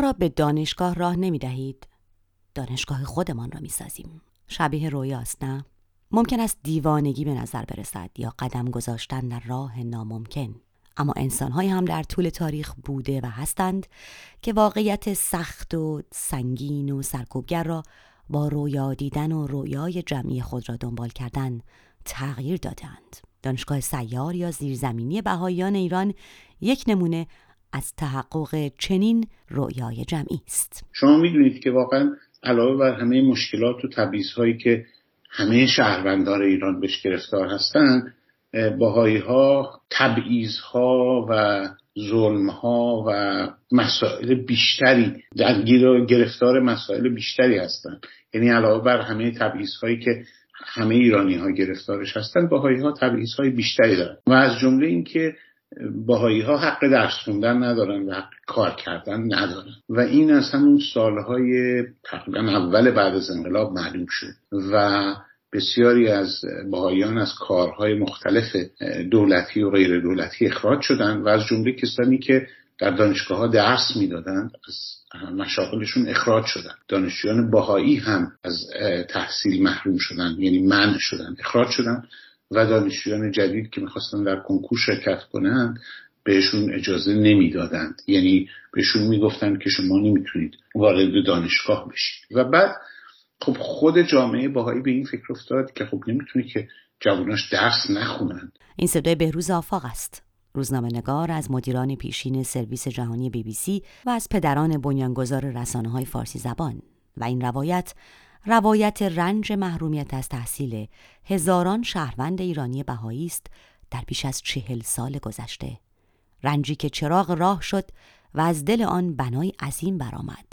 را به دانشگاه راه نمی دهید دانشگاه خودمان را می سازیم شبیه رویاست نه؟ ممکن است دیوانگی به نظر برسد یا قدم گذاشتن در راه ناممکن اما انسانهایی هم در طول تاریخ بوده و هستند که واقعیت سخت و سنگین و سرکوبگر را با رویا دیدن و رویای جمعی خود را دنبال کردن تغییر دادند. دانشگاه سیار یا زیرزمینی بهاییان ایران یک نمونه از تحقق چنین رویای جمعی است. شما می‌دونید که واقعا علاوه بر همه مشکلات و تبعیض که همه شهروندان ایران بهش گرفتار هستند باهایی ها تبعیض ها و ظلم ها و مسائل بیشتری درگیر گرفتار مسائل بیشتری هستند یعنی علاوه بر همه تبعیض هایی که همه ایرانی ها گرفتارش هستند باهایی ها تبعیض های بیشتری دارن و از جمله اینکه باهایی ها حق درس خوندن ندارن و حق کار کردن ندارن. و این از همون سالهای تقریبا اول بعد از انقلاب معلوم شد. و بسیاری از باهایان از کارهای مختلف دولتی و غیر دولتی اخراج شدن و از جمله کسانی که در دانشگاه ها درس می‌دادند از مشاغلشون اخراج شدن. دانشجویان باهایی هم از تحصیل محروم شدن یعنی منع شدن اخراج شدن. و دانشجویان جدید که می‌خواستن در کنکور شرکت کنند بهشون اجازه نمی‌دادند. یعنی بهشون می‌گفتند که شما نمی‌تونید وارد دانشگاه بشید و بعد خب خود جامعه باهایی به این فکر افتاد که خب نمی‌تونه که جواناش درس نخونند. این صدای بهروز آفاق است. روزنامه نگار از مدیران پیشین سرویس جهانی بی بی سی و از پدران بنیانگذار رسانه های فارسی زبان. و این روایت روایت رنج محرومیت از تحصیل هزاران شهروند ایرانی بهایی است در بیش از چهل سال گذشته. رنجی که چراغ راه شد و از دل آن بنای عظیم برآمد.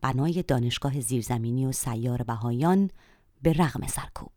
بنای دانشگاه زیرزمینی و سیار بهایان به رغم سرکوب.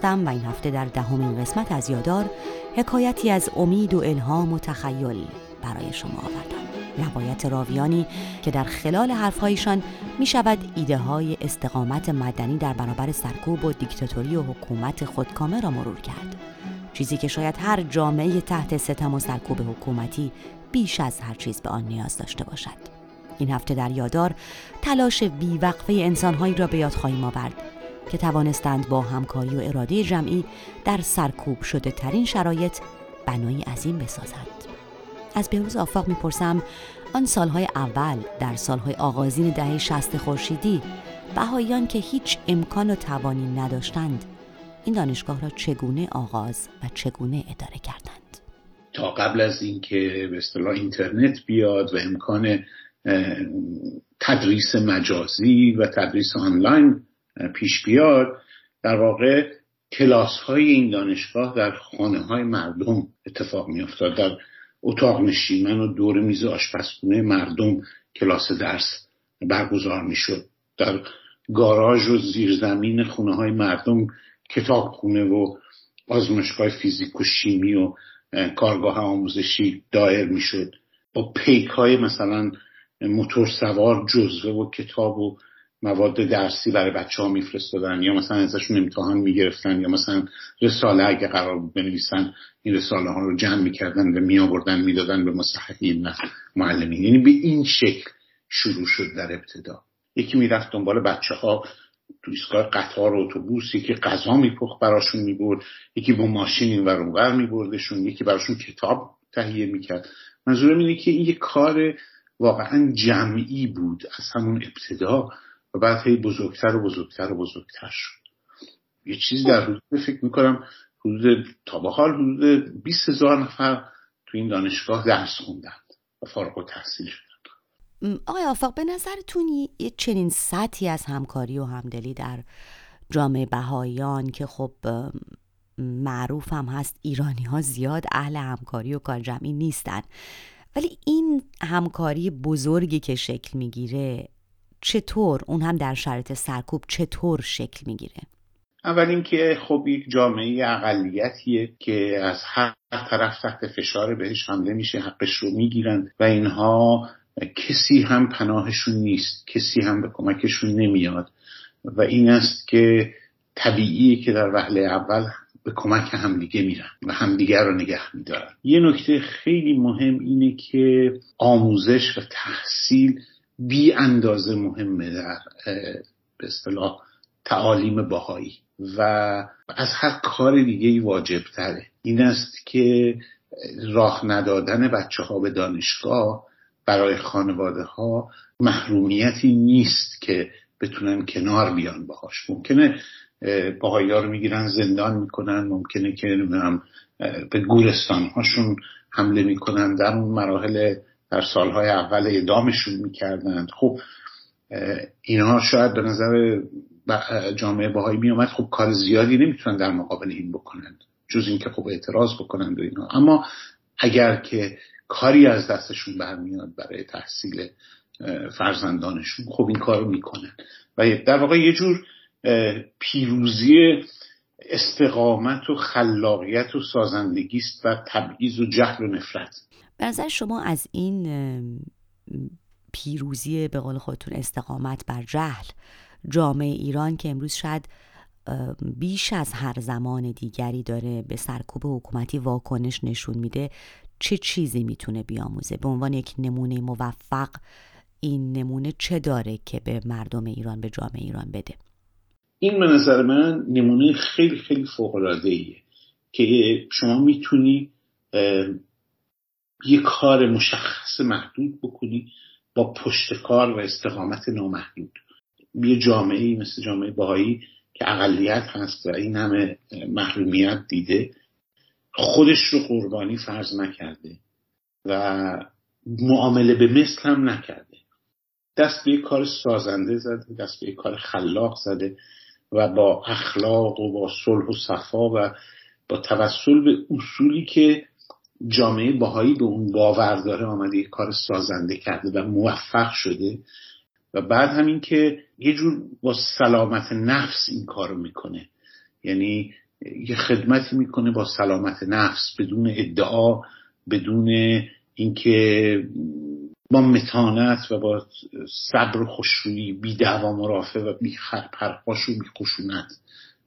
هستم و این هفته در دهمین قسمت از یادار حکایتی از امید و الهام و تخیل برای شما آوردم. روایت راویانی که در خلال حرفهایشان می شود ایده های استقامت مدنی در برابر سرکوب و دیکتاتوری و حکومت خودکامه را مرور کرد. چیزی که شاید هر جامعه تحت ستم و سرکوب حکومتی بیش از هر چیز به آن نیاز داشته باشد. این هفته در یادار تلاش بیوقفه انسانهایی را به یاد خواهیم آورد. که توانستند با همکاری و اراده جمعی در سرکوب شده ترین شرایط بنایی عظیم بسازند. از بهروز آفاق می‌پرسم آن سالهای اول در سالهای آغازین دهه شست خورشیدی بهاییان که هیچ امکان و توانی نداشتند این دانشگاه را چگونه آغاز و چگونه اداره کردند؟ تا قبل از اینکه به اصطلاح اینترنت بیاد و امکان تدریس مجازی و تدریس آنلاین پیش بیاد در واقع کلاس های این دانشگاه در خانه های مردم اتفاق می افتاد در اتاق نشیمن و دور میز آشپزخونه مردم کلاس درس برگزار می شد در گاراژ و زیرزمین خونه های مردم کتابخونه و آزمایشگاه فیزیک و شیمی و کارگاه آموزشی دایر می شد با پیک های مثلا موتور سوار جزوه و کتاب و مواد درسی برای بچه ها میفرستادن یا مثلا ازشون امتحان می‌گرفتن یا مثلا رساله اگه قرار بود بنویسن این رساله ها رو جمع می‌کردن و میآوردن می‌دادن به مصححین معلمین. یعنی به این شکل شروع شد در ابتدا. یکی می‌رفت دنبال بچه ها تو ایستگاه قطار و اتوبوس یکی غذا میپخت براشون می‌برد یکی با ماشین این ور میبردشون یکی براشون کتاب تهیه می‌کرد. منظورم اینه که این یه کار واقعا جمعی بود از همون ابتدا. و بعد هی بزرگتر و بزرگتر و بزرگتر شد. یه چیزی در حدود فکر می‌کنم حدود تا به حال حدود 20 هزار نفر تو این دانشگاه درس خوندند و فارغ و تحصیل شدن آقای آفاق به نظرتون یه چنین سطحی از همکاری و همدلی در جامعه بهاییان که خب معروف هم هست ایرانی ها زیاد اهل همکاری و کار جمعی نیستن. ولی این همکاری بزرگی که شکل می‌گیره چطور اون هم در شرط سرکوب چطور شکل می‌گیره؟ اول اینکه خب یک جامعه اقلیتیه که از هر طرف تحت فشار بهش حمله میشه حقش رو می‌گیرن و اینها کسی هم پناهشون نیست کسی هم به کمکشون نمیاد و این است که طبیعیه که در وهله اول به کمک همدیگه میرن و همدیگه رو نگه میدارن. یه نکته خیلی مهم اینه که آموزش و تحصیل بی اندازه مهمه در به اصطلاح تعالیم باهایی و از هر کار دیگه ای واجب تره این است که راه ندادن بچه ها به دانشگاه برای خانواده ها محرومیتی نیست که بتونن کنار بیان باهاش. ممکنه باهایی ها رو می‌گیرن زندان می‌کنن ممکنه که به گورستان هاشون حمله می‌کنن در اون مراحل در سالهای اول اعدامشون می‌کردند. خب اینها شاید به نظر جامعه باهایی میامد خب کار زیادی نمی‌تونن در مقابل این بکنند جز اینکه خب اعتراض بکنند و اینها اما اگر که کاری از دستشون برمیاد برای تحصیل فرزندانشون خب این کار رو می‌کنن. و در واقع یه جور پیروزی استقامت و خلاقیت و سازندگی است و تبعیض و جهل و نفرت. به نظر شما از این پیروزی به قول خودتون استقامت بر جهل جامعه ایران که امروز شاید بیش از هر زمان دیگری داره به سرکوب حکومتی واکنش نشون میده چه چیزی می‌تونه بیاموزه؟ به عنوان یک نمونه موفق این نمونه چه داره که به مردم ایران به جامعه ایران بده؟ این به نظر من نمونه خیلی خیلی فوق ایه که شما می‌تونی یه کار مشخص محدود بکنی با پشت کار و استقامت نامحدود. یه جامعه مثل جامعه باهایی که اقلیت هست و این همه محرومیت دیده خودش رو قربانی فرض نکرده و معامله به مثل هم نکرده. دست به کار سازنده زده دست به کار خلاق زده و با اخلاق و با صلح و صفا و با توسل به اصولی که جامعه باهایی به اون باور داره آمده یک کار سازنده کرده و موفق شده. و بعد همین که یه جور با سلامت نفس این کارو می‌کنه. یعنی یه خدمتی می‌کنه با سلامت نفس بدون ادعا بدون اینکه با متانت و با صبر و خوشرویی بی دعوا مرافع و بی پرخاش و بی خشونت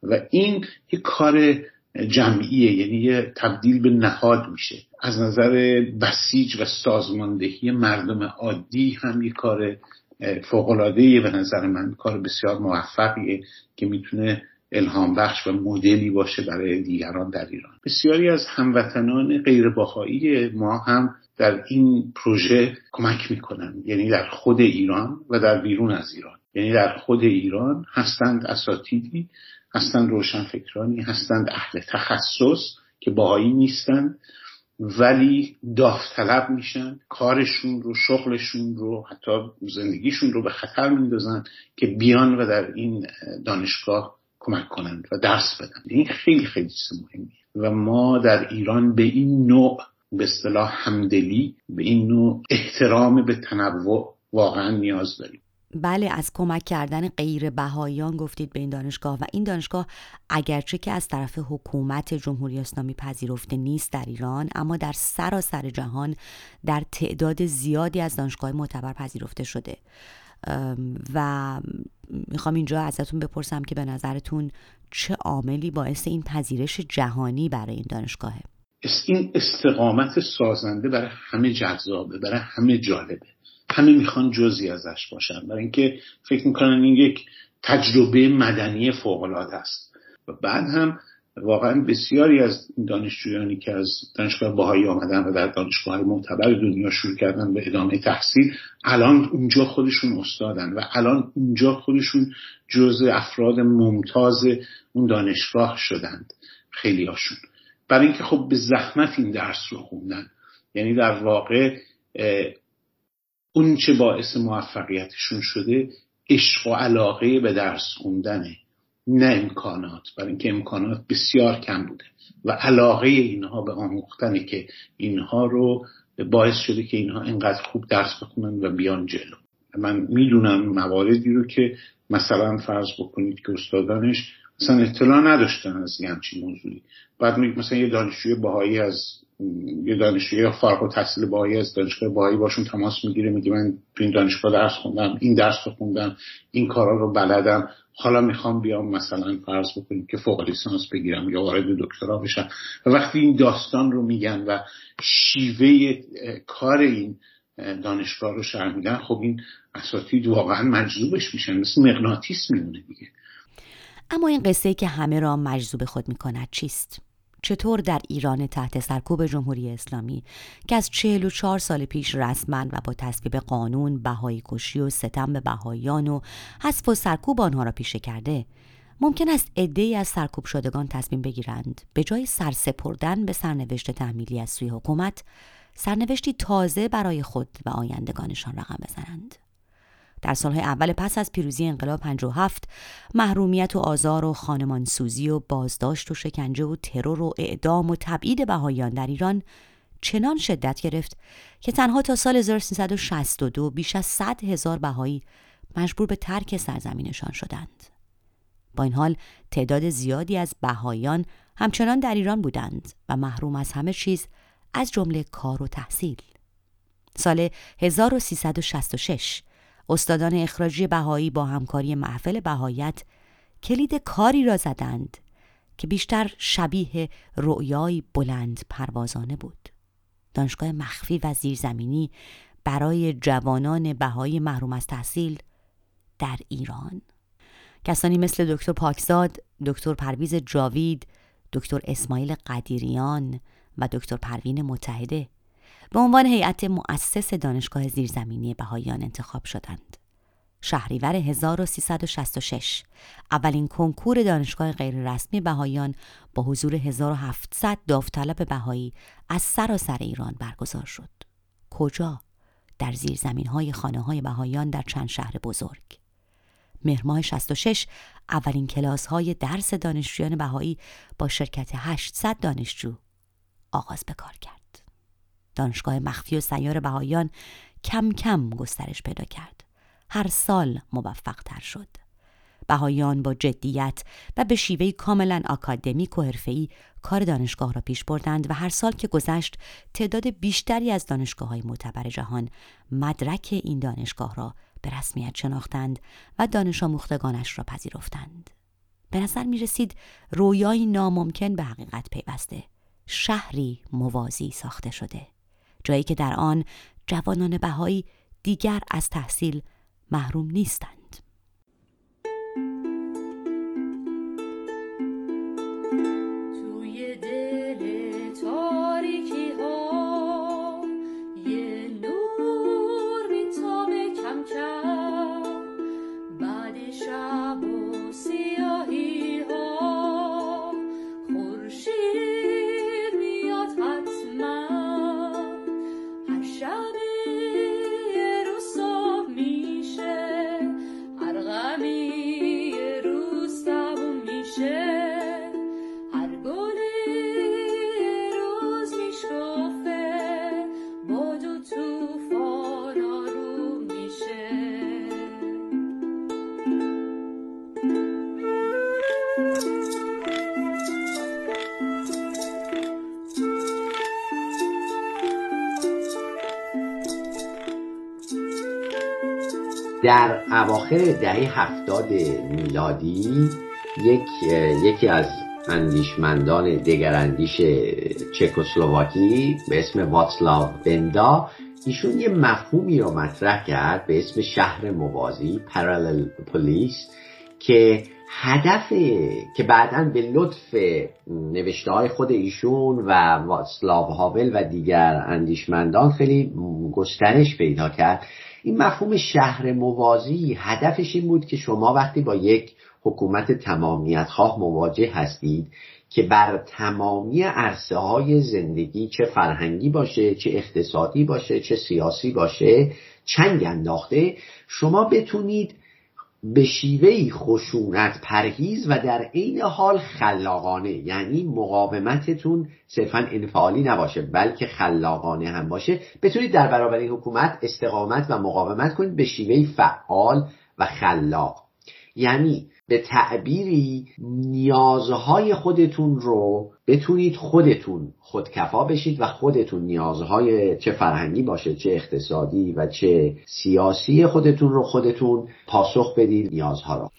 و این یه کار جمعیه یعنی یه تبدیل به نهاد میشه. از نظر بسیج و سازماندهی مردم عادی هم یه کار فوقلادهیه به نظر من. کار بسیار موفقیه که می‌تونه الهام بخش و مدلی باشه برای دیگران در ایران. بسیاری از هموطنان غیر باهایی ما هم در این پروژه کمک می‌کنن یعنی در خود ایران و در بیرون از ایران. یعنی در خود ایران هستند اساتیدی هستند روشنفکرانی هستند اهل تخصص که باهایی نیستند ولی داوطلب میشن کارشون رو شغلشون رو حتی زندگیشون رو به خطر میندازن که بیان و در این دانشگاه کمک کنند و درس بدن. این خیلی خیلی چیز مهمیه. و ما در ایران به این نوع به اصطلاح همدلی به این نوع احترام به تنوع واقعا نیاز داریم. بله از کمک کردن غیر بهاییان گفتید به این دانشگاه و این دانشگاه اگرچه که از طرف حکومت جمهوری اسلامی پذیرفته نیست در ایران اما در سراسر جهان در تعداد زیادی از دانشگاه معتبر پذیرفته شده. و می‌خوام اینجا ازتون بپرسم که به نظرتون چه عاملی باعث این پذیرش جهانی برای این دانشگاهه؟ این استقامت سازنده برای همه جذابه برای همه جالبه. همه می‌خوان جزی ازش باشن. برای اینکه فکر می‌کنن این یک تجربه مدنی فوق است. و بعد هم واقعا بسیاری از دانشجویانی که از دانشگاه باهایی آمدن و در دانشگاه معتبر دنیا شروع کردن به ادامه تحصیل الان اونجا خودشون استادن و الان اونجا خودشون جز افراد ممتاز اون دانشگاه شدند خیلی هاشون برای اینکه خب به زحمت این درس رو خوندن. یعنی در واقع اون چه باعث موفقیتشون شده عشق و علاقه به درس خوندنه نه امکانات. برای اینکه امکانات بسیار کم بوده و علاقه اینها به آموختنه که اینها رو باعث شده که اینها اینقدر خوب درس بخونن و بیان جلو. من می‌دونم مواردی رو که مثلا فرض بکنید که استادانش مثلا اطلاع نداشتن از یه همچین موضوعی. بعد مثلا یه دانشجوی باهایی از یه دانشجوی فارغ و تحصیل باهایی از دانشگاه باهایی باشون تماس می‌گیره میگه من تو این دانشگاه درس خوندم این درس رو خوندم این کارا رو بلدم. حالا می‌خوام بیام مثلا فرض بکنیم که فوق لیسانس بگیرم یا وارد دکترا بشم. و وقتی این داستان رو میگن و شیوه کار این دانشگاه رو شرح میدن خب این اساتید واقعا مجذوبش میشن. مثل مغناطیس میمونه دیگه. اما این قصه که همه را مجذوب خود می‌کند چیست؟ چطور در ایران تحت سرکوب جمهوری اسلامی که از چهل و چهار سال پیش رسما و با تصویب قانون بهایی کشی و ستم به بهاییان و حذف و سرکوب آنها را پیشه کرده ممکن است عدهای از سرکوب شدگان تصمیم بگیرند. به جای سرسپردن به سرنوشت تحمیلی از سوی حکومت سرنوشتی تازه برای خود و آیندگانشان رقم بزنند. در سالهای اول پس از پیروزی انقلاب 57 محرومیت و آزار و خانمانسوزی و بازداشت و شکنجه و ترور و اعدام و تبعید بهاییان در ایران چنان شدت گرفت که تنها تا سال 1362 بیش از 100 هزار بهایی مجبور به ترک سرزمینشان شدند. با این حال تعداد زیادی از بهاییان همچنان در ایران بودند و محروم از همه چیز از جمله کار و تحصیل. سال 1366 استادان اخراجی بهایی با همکاری محفل بهایت کلید کاری را زدند که بیشتر شبیه رؤیای بلند پروازانه بود. دانشگاه مخفی و زیرزمینی برای جوانان بهایی محروم از تحصیل در ایران. کسانی مثل دکتر پاکزاد، دکتر پرویز جاوید، دکتر اسماعیل قدیریان و دکتر پروین متحده به عنوان هیئت مؤسس دانشگاه زیرزمینی بهاییان انتخاب شدند. شهریور 1366 اولین کنکور دانشگاه غیررسمی بهاییان با حضور 1700 داوطلب بهایی از سراسر ایران برگزار شد. کجا؟ در زیرزمین های خانه های بهاییان در چند شهر بزرگ. مهرماه 66 اولین کلاس های درس دانشجویان بهایی با شرکت 800 دانشجو آغاز به کار کرد. دانشگاه مخفی و سیار بهایان کم کم گسترش پیدا کرد. هر سال موفق تر شد. بهایان با جدیت و به شیوه کاملا آکادمیک و حرفه‌ای کار دانشگاه را پیش بردند و هر سال که گذشت تعداد بیشتری از دانشگاه های معتبر جهان مدرک این دانشگاه را به رسمیت شناختند و دانش آموختگانش را پذیرفتند. به نظر می رسید رویایی ناممکن به حقیقت پیوسته شهری موازی ساخته شده جایی که در آن جوانان بهایی دیگر از تحصیل محروم نیستند. در اواخر دهه هفتاد میلادی یک یکی از اندیشمندان دگراندیش چکسلواکی به اسم واتسلاو بندا ایشون یه مفهومی رو مطرح کرد به اسم شهر موازی پارالل پلیس که هدف که بعدا به لطف نوشته های خود ایشون و واتسلاو هاول و دیگر اندیشمندان خیلی گسترش پیدا کرد. این مفهوم شهر موازی هدفش این بود که شما وقتی با یک حکومت تمامیت خواه مواجه هستید که بر تمامی عرصه های زندگی چه فرهنگی باشه چه اقتصادی باشه چه سیاسی باشه چنگ انداخته شما بتونید به شیوهی خشونت پرهیز و در عین حال خلاقانه یعنی مقاومتتون صرفا انفعالی نباشه بلکه خلاقانه هم باشه. بتونید در برابر این حکومت استقامت و مقاومت کنید به شیوهی فعال و خلاق. یعنی به تعبیری نیازهای خودتون رو بتونید خودتون خودکفا بشید و خودتون نیازهای چه فرهنگی باشه چه اقتصادی و چه سیاسی خودتون رو خودتون پاسخ بدید نیازها رو.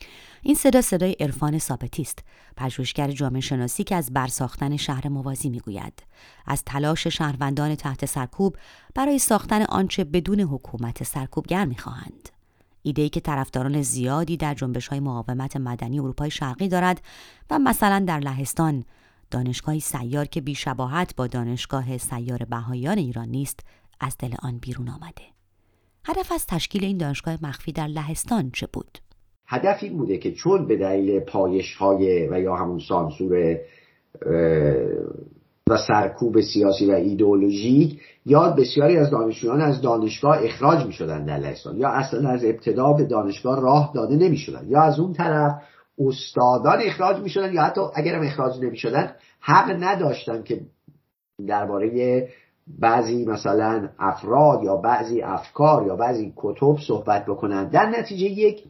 این صدا صدای عرفان ثابتی است پژوهشگر جامعه شناسی که از برساختن شهر موازی می‌گوید. از تلاش شهروندان تحت سرکوب برای ساختن آنچه بدون حکومت سرکوبگر می‌خواهند. ایده که طرفداران زیادی در جنبش های مقاومت مدنی اروپای شرقی دارد و مثلا در لهستان دانشگاهی سیار که بیشباهت با دانشگاه سیار بهایان ایران نیست از دل آن بیرون آمده هدف از تشکیل این دانشگاه مخفی در لهستان چه بود؟ هدف این بوده که چون به دلیل پایش های و یا همون سانسور و سرکوب سیاسی و ایدئولوژیک یا بسیاری از دانشجویان از دانشگاه اخراج می شدن در لهستان یا اصلا از ابتدا به دانشگاه راه داده نمی شدن یا از اون طرف استادان اخراج می شدن یا حتی اگرم اخراج نمی شدن حق نداشتن که درباره بعضی مثلا افراد یا بعضی افکار یا بعضی کتب صحبت بکنن. در نتیجه یک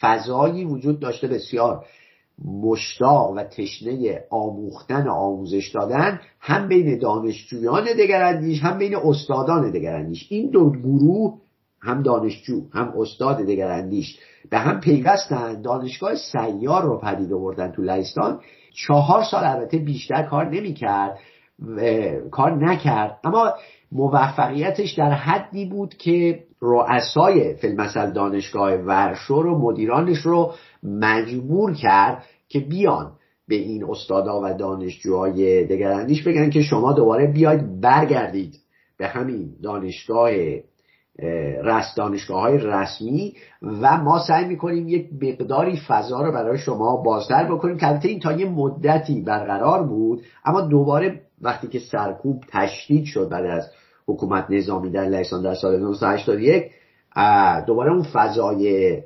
فضایی وجود داشته بسیار مشتاق و تشنه آموختن و آموزش دادن هم بین دانشجویان دگراندیش هم بین استادان دگراندیش. این دو گروه هم دانشجو هم استاد دگراندیش. به هم پیوستن دانشگاه سیار رو پدید آوردن تو لهستان. چهار سال البته بیشتر کار نمی‌کرد کار نکرد. اما موفقیتش در حدی بود که رؤسای فیلمسل دانشگاه ورشو رو مدیرانش رو مجبور کرد که بیان به این استادا و دانشجوهای دگراندیش بگن که شما دوباره بیاید برگردید به همین دانشگاه رست دانشگاه های رسمی و ما سعی می‌کنیم یک مقداری فضا رو برای شما بازتر بکنیم که البته این تا یه مدتی برقرار بود اما دوباره وقتی که سرکوب تشدید شد بعد از حکومت نظامی در لهستان در سال 1981 دوباره اون فضای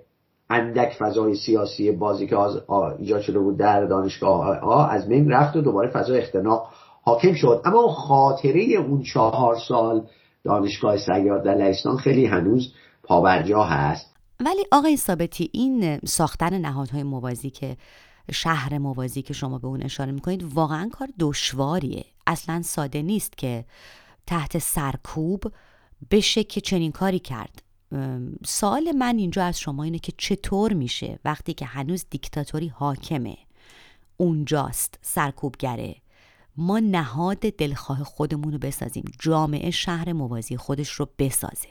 اندک فضای سیاسی بازی که ایجاد شده بود در دانشگاه ها از بین رفت و دوباره فضای اختناق حاکم شد. اما خاطره اون چهار سال دانشگاه سیار در لهستان خیلی هنوز پابرجا هست. ولی آقای ثابتی این ساختن نهادهای موازی که شهر موازی که شما به اون اشاره می‌کنید واقعا کار دشواریه. اصلا ساده نیست که تحت سرکوب بشه که چنین کاری کرد. سوال من اینجا از شما اینه که چطور میشه وقتی که هنوز دیکتاتوری حاکمه اونجاست سرکوبگره ما نهاد دلخواه خودمون رو بسازیم. جامعه شهر موازی خودش رو بسازه.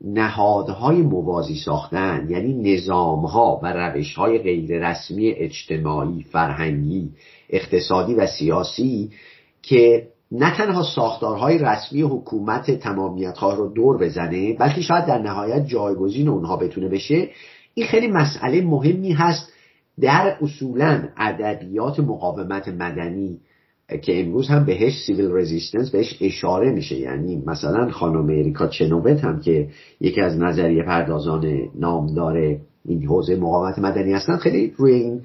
نهادهای موازی ساختن یعنی نظامها و روشهای غیر رسمی اجتماعی، فرهنگی، اقتصادی و سیاسی که نه تنها ساختارهای رسمی حکومت تمامیت رو دور بزنه بلکه شاید در نهایت جایگزین اونها بتونه بشه این خیلی مسئله مهمی هست در اصولا ادبیات مقاومت مدنی. که امروز هم بهش سیویل رزیستنس بهش اشاره میشه. یعنی مثلا خانم اریکا چنوبت هم که یکی از نظریه پردازان نامدار این حوزه مقاومت مدنی هستن خیلی روی این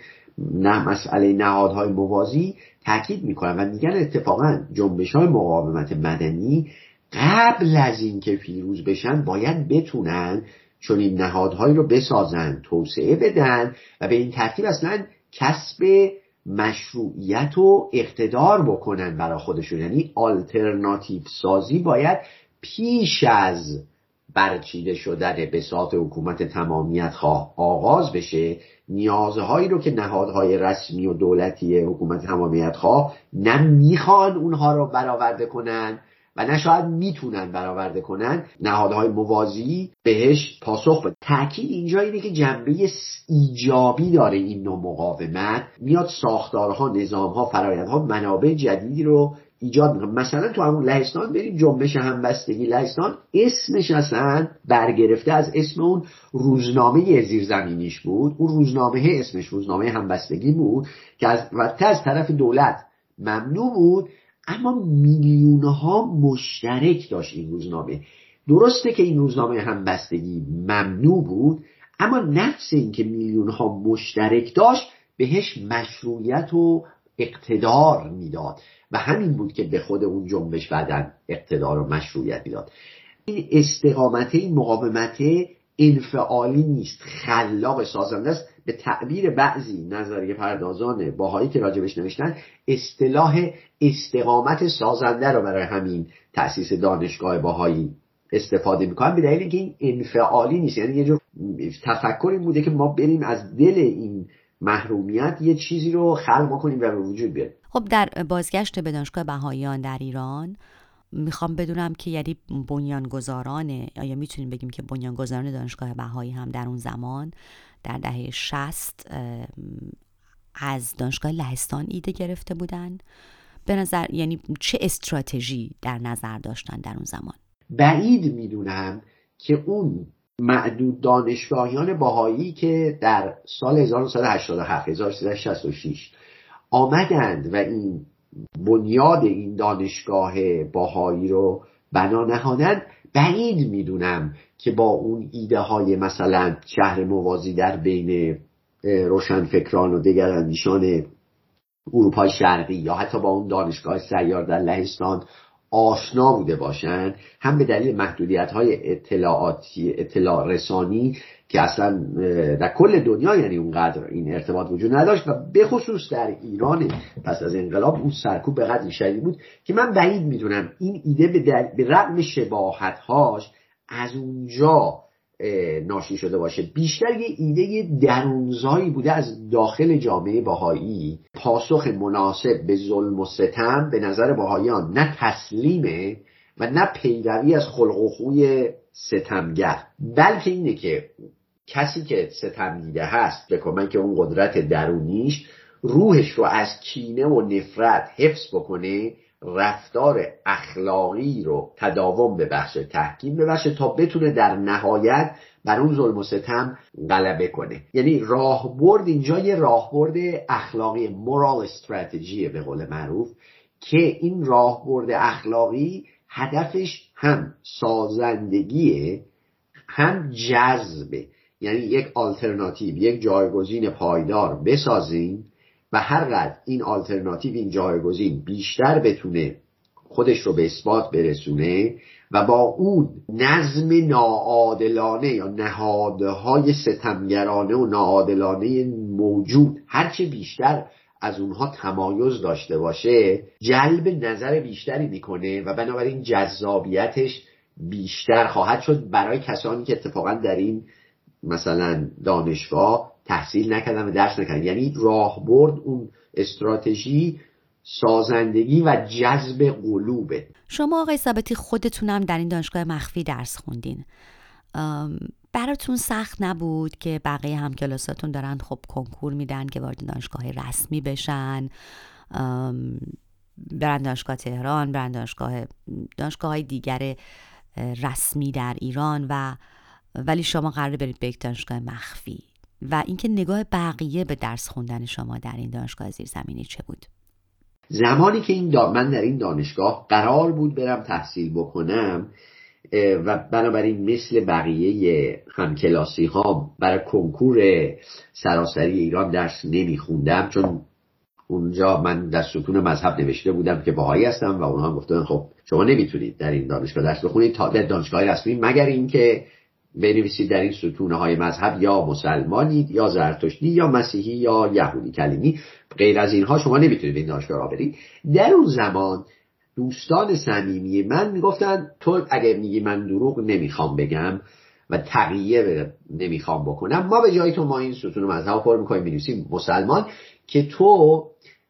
نه مسئله نهادهای موازی تاکید می‌کنن و میگن اتفاقا جنبش های مقاومت مدنی قبل از اینکه پیروز بشن باید بتونن چون این نهادهایی رو بسازن توسعه بدن و به این ترتیب اصلا کسب مشروعیت و اقتدار بکنن برای خودشون. یعنی آلترناتیو سازی باید پیش از برچیده شدن بساط حکومت تمامیت خواه آغاز بشه نیازهایی رو که نهادهای رسمی و دولتی حکومت تمامیت خواه نه اونها رو برآورده کنن و نه شاید می‌تونن برآورده کنن نهادهای موازی بهش پاسخ بده. تاکید اینجا اینه که جنبه ایجابی داره این نوع مقاومت. میاد ساختارها نظامها فرایندها منابع جدیدی رو ایجاد می‌کنه. مثلا تو همون لهستان برید جنبش همبستگی. لهستان اسمش اصلا برگرفته از اسم اون روزنامه زیرزمینیش بود. اون روزنامه اسمش روزنامه همبستگی بود که از و از طرف دولت ممنوع بود اما میلیون ها مشترک داشت این روزنامه. درسته که این روزنامه همبستگی ممنوع بود اما نفس اینکه میلیون ها مشترک داشت بهش مشروعیت و اقتدار می‌داد. و همین بود که به خود اون جنبش بعدا اقتدار و مشروعیت می‌داد. این استقامت این مقاومت انفعالی نیست. خلاق سازنده است. به تعبیر بعضی نظریه پردازان باهایی که راجبش نوشتن اصطلاح استقامت سازنده رو برای همین تأسیس دانشگاه باهایی استفاده می‌کنن به دلیل اینکه این انفعالی نیست. یعنی یه جور تفکر این بوده که ما بریم از دل این محرومیت یه چیزی رو خلق کنیم و به وجود بیاریم. خب در بازگشت به دانشگاه بهاییان در ایران می‌خوام بدونم که یعنی بنیانگذاران آیا می‌تونیم بگیم که بنیانگذاران دانشگاه بهایی هم در اون زمان در دهه شست از دانشگاه لهستان ایده گرفته بودن. به نظر یعنی چه استراتژی در نظر داشتن در اون زمان؟ بعید می‌دونم که اون معدود دانشگاهیان باهایی که در سال 1987 1366 آمدند و این بنیاد این دانشگاه باهایی رو بنا نهادند بعید می‌دونم که با اون ایده های مثلا شهر موازی در بین روشنفکران و دگراندیشان اروپای شرقی یا حتی با اون دانشگاه سیار در لهستان آشنا بوده باشند هم به دلیل محدودیت های اطلاعاتی اطلاع رسانی که اصلا در کل دنیا یعنی اونقدر این ارتباط وجود نداشت و به خصوص در ایران پس از انقلاب اون سرکوب به قدری شدید بود که من بعید می‌دونم این ایده به, به رغم شباهت هاش از اونجا ناشی شده باشه. بیشتر یه ایده درونزایی بوده از داخل جامعه باهایی پاسخ مناسب به ظلم و ستم به نظر باهایان نه تسلیمه و نه پیروی از خلق و خوی ستمگر. بلکه اینه که کسی که ستم دیده هست به کمک اون قدرت درونیش روحش رو از کینه و نفرت حفظ بکنه رفتار اخلاقی رو تداوم ببخشه تحکیم ببخشه تا بتونه در نهایت بر اون ظلم و ستم غلبه کنه. یعنی راهبرد اینجا یه راهبرد اخلاقی مورال استراتژی به قول معروف که این راهبرد اخلاقی هدفش هم سازندگیه هم جذبه. یعنی یک آلترناتیو یک جایگزین پایدار بسازیم و هر قدر این آلترناتیو این جایگزین بیشتر بتونه خودش رو به اثبات برسونه و با اون نظم ناعادلانه یا نهادهای ستمگرانه و ناعادلانه موجود هرچه بیشتر از اونها تمایز داشته باشه جلب نظر بیشتری می‌کنه و بنابراین جذابیتش بیشتر خواهد شد برای کسانی که اتفاقا در این مثلا دانشگاه تحصیل نکردن و درس نکردن. یعنی راهبرد اون استراتژی سازندگی و جذب قلوبه. شما آقای ثابتی خودتونم در این دانشگاه مخفی درس خوندین. براتون سخت نبود که بقیه هم کلاساتون دارن خب کنکور میدن که وارد دانشگاه رسمی بشن؟ برن دانشگاه تهران برن دانشگاه دانشگاه های دیگر رسمی در ایران و ولی شما قرار برید به یک دانشگاه مخفی. و اینکه نگاه بقیه به درس خوندن شما در این دانشگاه زیرزمینی چه بود؟ زمانی که این من در این دانشگاه قرار بود برم تحصیل بکنم و بنابراین مثل بقیه همکلاسی ها برای کنکور سراسری ایران درس نمیخوندم چون اونجا من در ستون مذهب نوشته بودم که باهایی هستم و اونها گفتن خب شما نمی‌تونید در این دانشگاه درس بخونید تا در دانشگاه رسمی مگر اینکه بنویسید در این ستون های مذهب یا مسلمانید یا زرتشتی یا مسیحی یا یهودی کلیمی غیر از اینها شما نمی‌تونید این دانشگاه را برید. در اون زمان دوستان صمیمی من می‌گفتن تو اگر میگی من دروغ نمی‌خوام بگم و تقیه نمی‌خوام بکنم ما به جای تو ما این ستون مذهب پر می‌کنیم می‌نویسیم مسلمان که تو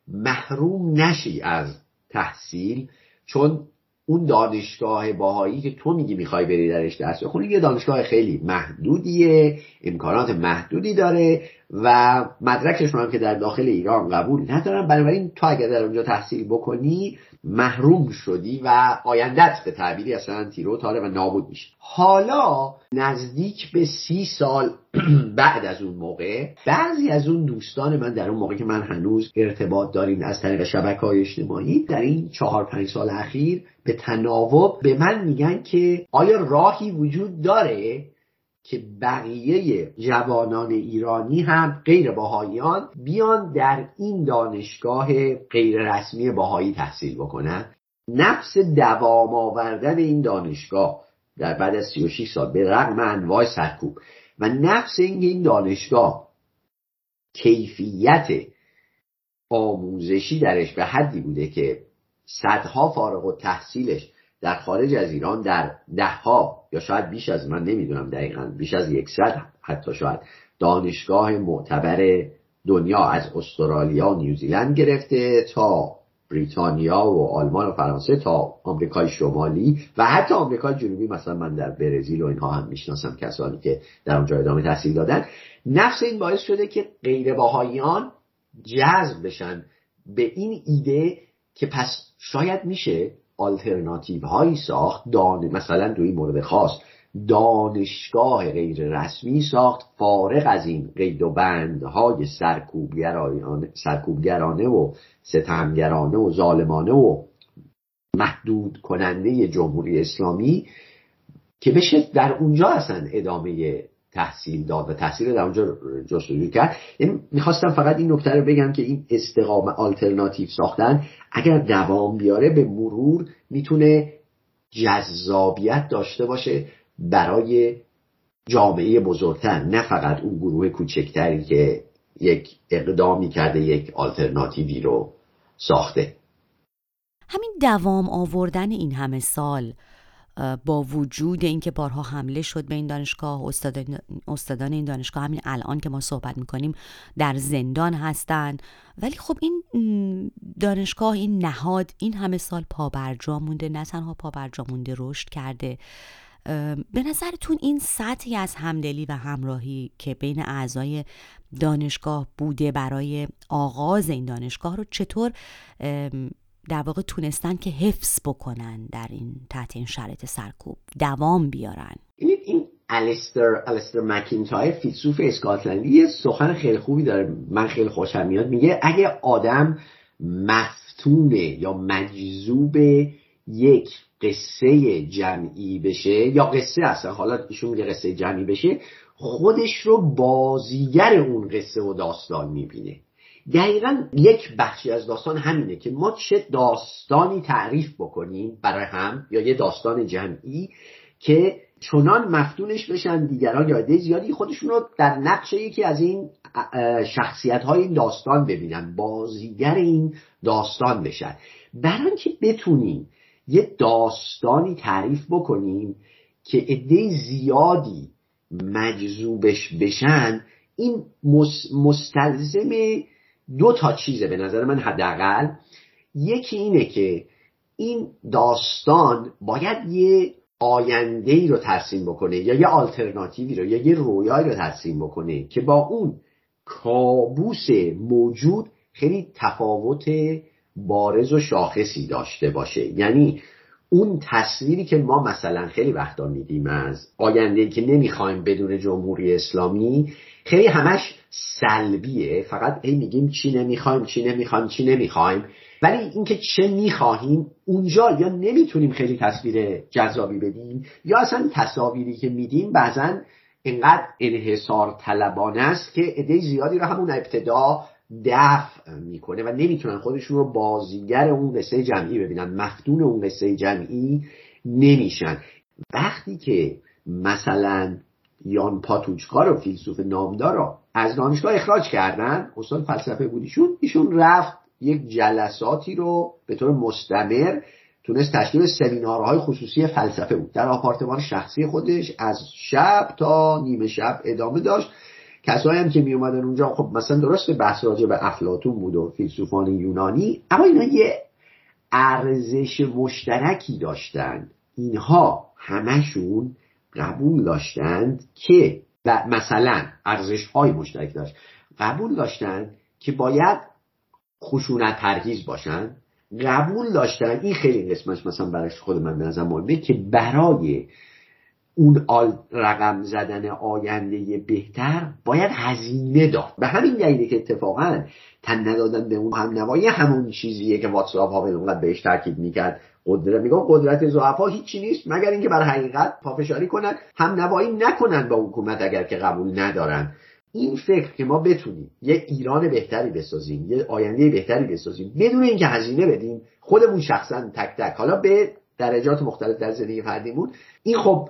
محروم نشی از تحصیل چون اون دانشگاه باهایی که تو میگی می‌خوای بری درش درس بخونی یه دانشگاه خیلی محدودیه امکانات محدودی داره. و مدرکشون هم که در داخل ایران قبول ندارن. بنابراین تو اگر در اونجا تحصیل بکنی محروم شدی و آیندت به تعبیری اصلا تیرو تاره و نابود میشه. حالا نزدیک به سی سال بعد از اون موقع بعضی از اون دوستان من در اون موقع که من هنوز ارتباط داریم از طریق شبکه های اجتماعی در این چهار پنج سال اخیر به تناوب به من میگن که آیا راهی وجود داره که بقیه جوانان ایرانی هم غیر باهاییان بیان در این دانشگاه غیر رسمی باهایی تحصیل بکنن. نفس دوام آوردن این دانشگاه در بعد از 36 سال به رغم انواع سرکوب و نفس این این دانشگاه کیفیت آموزشی درش به حدی بوده که صدها فارغ و تحصیلش در خارج از ایران در دهها یا شاید بیش از من نمی‌دونم دقیقا بیش از یکصد حتی شاید دانشگاه معتبر دنیا از استرالیا و نیوزیلند گرفته تا بریتانیا و آلمان و فرانسه تا آمریکای شمالی و حتی آمریکای جنوبی مثلا من در برزیل و اینها هم می‌شناسم کسانی که در اونجا ادامه تحصیل دادن. نفس این باعث شده که غیر باهاییان جذب بشن به این ایده که پس شاید میشه آلترناتیو هایی ساخت دان... مثلا دوی مورد خاص دانشگاه غیر رسمی ساخت فارغ از این قید و بندهای سرکوبگرانه, سرکوبگرانه و ستمگرانه و ظالمانه و محدود کننده جمهوری اسلامی که بشه در اونجا اصلا ادامه تحصیل داد و تحصیل در اونجا جستجو کرد. یعنی می‌خواستم فقط این نکته رو بگم که این استقام آلترناتیو ساختن اگر دوام بیاره به مرور می‌تونه جذابیت داشته باشه برای جامعه بزرگتر نه فقط اون گروه کوچکتری که یک اقدامی کرده یک آلترناتیوی رو ساخته. همین دوام آوردن این همه سال با وجود اینکه بارها حمله شد به این دانشگاه استادان, این دانشگاه همین الان که ما صحبت می‌کنیم در زندان هستند. ولی خب این دانشگاه این نهاد این همه سال پابرجا مونده نه تنها پابرجا مونده رشد کرده. به نظرتون این سطحی از همدلی و همراهی که بین اعضای دانشگاه بوده برای آغاز این دانشگاه رو چطور در واقع تونستن که حفظ بکنن در این تحت این شرایط سرکوب دوام بیارن. این این الیستر الیستر مکینتایر فیلسوف اسکاتلندی یه سخن خیلی خوبی داره. من خیلی خوشم میاد. میگه اگه آدم مفتونه یا مجذوب یک قصه جمعی بشه یا قصه اصلا حالا ایشون میگه قصه جمعی بشه خودش رو بازیگر اون قصه و داستان می‌بینه. دقیقا یک بخشی از داستان همینه که ما چه داستانی تعریف بکنیم برای هم یا یه داستان جمعی که چنان مفتونش بشن دیگران یا زیادی خودشون رو در نقش یکی از این شخصیت های این داستان ببینن بازیگر این داستان بشن. برای که بتونیم یه داستانی تعریف بکنیم که عده زیادی مجذوبش بشن این مستلزم دو تا چیزه به نظر من حداقل. یکی اینه که این داستان باید یه آینده ای رو ترسیم بکنه یا یه آلترناتیوی رو یا یه رویایی رو ترسیم بکنه که با اون کابوس موجود خیلی تفاوت بارز و شاخصی داشته باشه. یعنی اون تصویری که ما مثلا خیلی وقتا میدیم از آینده که نمی‌خوایم بدون جمهوری اسلامی خیلی همش سلبیه. فقط ای میگیم چی نمی‌خوایم چی نمی‌خوایم چی نمی‌خوایم. ولی اینکه چه می‌خواهیم اونجا یا نمی‌تونیم خیلی تصویر جذابی بدیم یا اصلا تصاویری که میدیم بعضا اینقدر انحصار طلبانه است که عده زیادی رو همون ابتدا دفع می‌کنه و نمی‌تونن خودشون رو بازیگر اون قصه جمعی ببینن. مفتون اون قصه جمعی نمیشن. وقتی که مثلا یان پاتوچکا رو فیلسوف نامدار رو از دانشگاه اخراج کردن استاد فلسفه بودیشون ایشون رفت یک جلساتی رو به طور مستمر تونست تشکیل سمینارهای خصوصی فلسفه بود. در آپارتمان شخصی خودش از شب تا نیمه شب ادامه داشت. کسایی هم که می اومدن اونجا خب مثلا درست بحث راجع به افلاتون بود و فیلسوفان یونانی اما اینا یه ارزش مشترکی داشتن. اینها همشون قبول داشتند که و مثلا ارزش های مشترک داشت. قبول داشتن که باید خشونت پرهیز باشن. قبول داشتن این خیلی قسمتش مثلا برای خود من به نظر مهمه که برای اون آل رقم زدن آینده بهتر باید هزینه داد. به همین دلیله که اتفاقا تن ندادن به اون هم نوایی همون چیزیه که واتساپ ها به بهش تاکید می‌کرد. قدرت میگم قدرت زعفا هیچی نیست مگر اینکه بر حقیقت پافشاری کنن. هم نوایی نکنن با حکومت اگر که قبول ندارن. این فکر که ما بتونیم یه ایران بهتری بسازیم یه آینده بهتری بسازیم بدون اینکه هزینه بدیم خودمون شخصا تک تک. حالا به درجات مختلف در زندگی فردیمون. این خب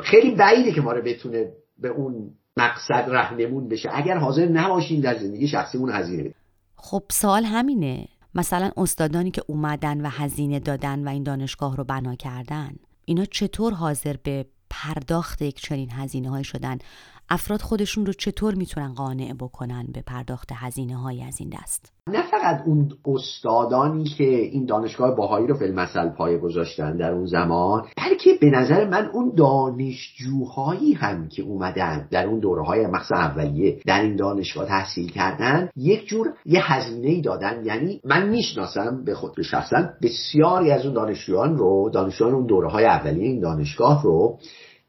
خیلی بعیده که ما رو بتونه به اون مقصد رهنمون بشه. اگر حاضر نباشیم در زندگی شخصیمون هزینه بدیم. خب سوال همینه. مثلا استادانی که اومدن و هزینه دادن و این دانشگاه رو بنا کردن اینا چطور حاضر به پرداخت یک چنین هزینه های شدن؟ افراد خودشون رو چطور می‌تونن قانع بکنن به پرداخت هزینه های از این دست؟ نه فقط اون استادانی که این دانشگاه باهایی رو فیلم مثل پایه گذاشتن در اون زمان بلکه به نظر من اون دانشجوهایی هم که اومدن در اون دوره های مقصد اولیه در این دانشگاه تحصیل کردن یک جور یه هزینه ای دادن. یعنی من می‌شناسم به خود شخصا بسیاری از اون دانشجویان رو دانشجویان اون دوره های اولیه این دانشگاه رو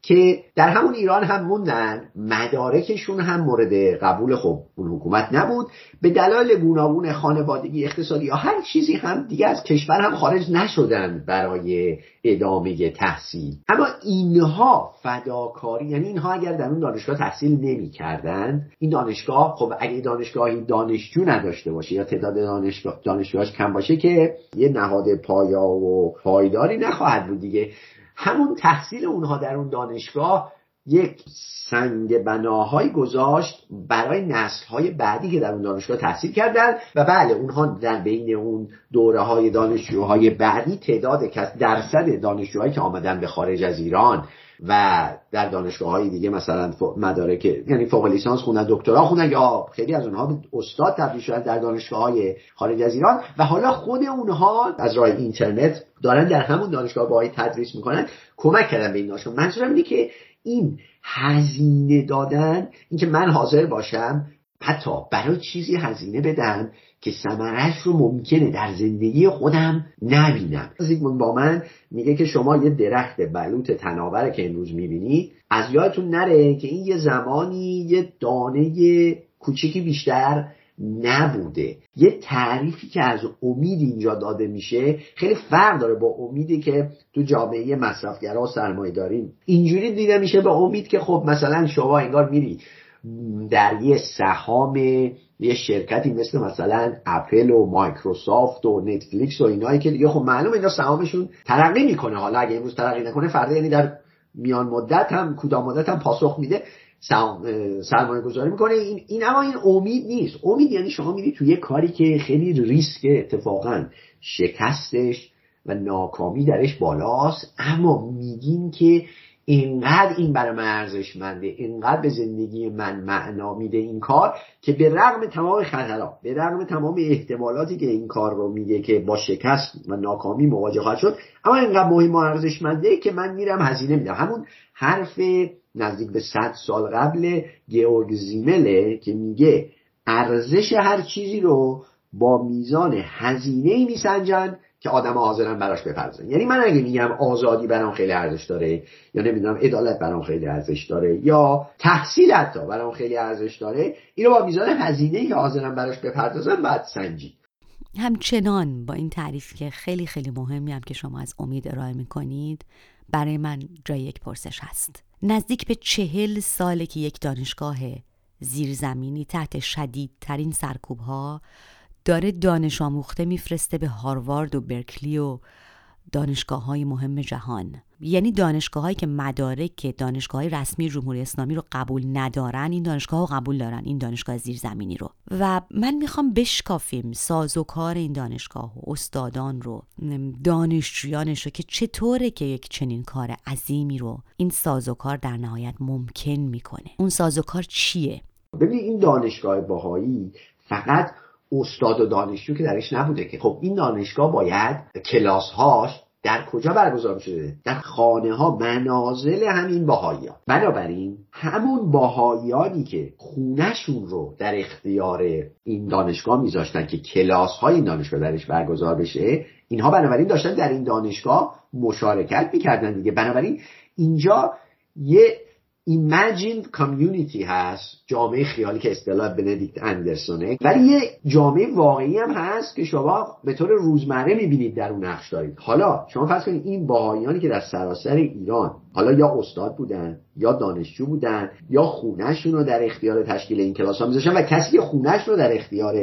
که در همون ایران هم موندن مدارکشون هم مورد قبول خب اون حکومت نبود. به دلایل گوناگون خانوادگی اقتصادی یا هر چیزی هم دیگه از کشور هم خارج نشدن برای ادامه تحصیل. اما اینها فداکاری یعنی اینها اگر در اون دانشگاه تحصیل نمی کردن این دانشگاه خب اگه دانشگاهی دانشجو نداشته باشه یا تعداد دانشگاه دانشجوهاش کم باشه که یه نهاد پایا و پایداری نخواهد بود دیگه. همون تحصیل اونها در اون دانشگاه یک سنگ بناهای گذاشت برای نسلهای بعدی که در اون دانشگاه تحصیل کردن و بله اونها در بین اون دوره های دانشجوهای بعدی تعداد درصد دانشجوهایی که آمدن به خارج از ایران و در دانشگاه های دیگه مثلا مدارک یعنی فوق لیسانس خوندن دکترا خوندن یا خیلی از اونها استاد تبدیل شدن در دانشگاه های خارج از ایران و حالا خود اونها از راه اینترنت دارن در همون دانشگاه باهایی تدریس می‌کنن کمک کردن به این دانشگاه. منظورم اینه که این هزینه دادن اینکه من حاضر باشم حتی برای چیزی هزینه بدم که سمرش رو ممکنه در زندگی خودم نبینم. زیگموند با من میگه که شما یه درخت بلوط تناوره که امروز می‌بینید از یادتون نره که این یه زمانی یه دانه کوچیکی بیشتر نبوده. یه تعریفی که از امید اینجا داده میشه خیلی فرق داره با امیدی که تو جامعه مصرفگرا سرمایه داریم. اینجوری دیده میشه به امید که خب مثلا شما انگار میری در یه سهام یه شرکتی مثل مثلا اپل و مایکروسافت و نتفلیکس و اینایی که دیگه خب معلوم اینا سهامشون ترقی می‌کنه. حالا اگه امروز ترقی نکنه فردا یعنی در میان مدت هم کدام مدت هم پاسخ میده. سرمایه گذاری می‌کنه. این, اما این امید نیست. امید یعنی شما می‌دید توی یه کاری که خیلی ریسک اتفاقا شکستش و ناکامی درش بالاست اما میگین که اینقدر این برای من ارزشمنده اینقدر به زندگی من معنا میده این کار که به رغم تمام خطرها به رغم تمام احتمالاتی که این کار رو میگه که با شکست و ناکامی مواجه خواهد شد اما اینقدر مهم و ارزشمنده که من میرم هزینه میدم. همون حرف نزدیک به صد سال قبل گیورگ زیمله که میگه ارزش هر چیزی رو با میزان هزینه میسنجن که آدم حاضرن براش بپردازن. یعنی من اگه میگم آزادی برام خیلی ارزش داره یا نمی‌دونم عدالت برام خیلی ارزش داره یا تحصیل حتی برام خیلی ارزش داره اینو با میزان هزینه که حاضرن براش بپردازن بعد سنجی. همچنان با این تعریف که خیلی خیلی مهمی هم که شما از امید ارائه می‌کنید برای من جای یک پرسش هست. نزدیک به چهل ساله که یک دانشگاه زیرزمینی تحت شدیدترین سرکوب ها داره دانش آموخته میفرسته به هاروارد و برکلی و دانشگاه های مهم جهان. یعنی دانشگاه هایی که مدارک دانشگاه های رسمی جمهوری اسلامی رو قبول ندارن این دانشگاه رو قبول دارن این دانشگاه زیرزمینی رو. و من می‌خوام بشکافیم ساز و کار این دانشگاه و استادان رو دانشجویانش رو که چطوره که یک چنین کار عظیمی رو این ساز و کار در نهایت ممکن می‌کنه. اون ساز و کار چیه؟ ببین این دانشگاه باهایی فقط استاد و دانشجو که درش نبوده که. خب این دانشگاه باید کلاس هاش در کجا برگزار شده؟ در خانه ها منازل همین باهایی بنابراین همون باهایانی که خونهشون رو در اختیار این دانشگاه میذاشتن که کلاس های این دانشگاه درش برگزار بشه اینها بنابراین داشتن در این دانشگاه مشارکت می‌کردن دیگه. بنابراین اینجا یه ایمجین کامیونیتی هست جامعه خیالی که اصطلاح بندیکت اندرسونه ولی یه جامعه واقعی هم هست که شما به طور روزمره می‌بینید در اون نقش دارید. حالا شما فرض کنید این باهایانی که در سراسر ایران حالا یا استاد بودن یا دانشجو بودن یا خونهشون رو در اختیار تشکیل این کلاس ها میذاشتن و کسی خونهش رو در اختیار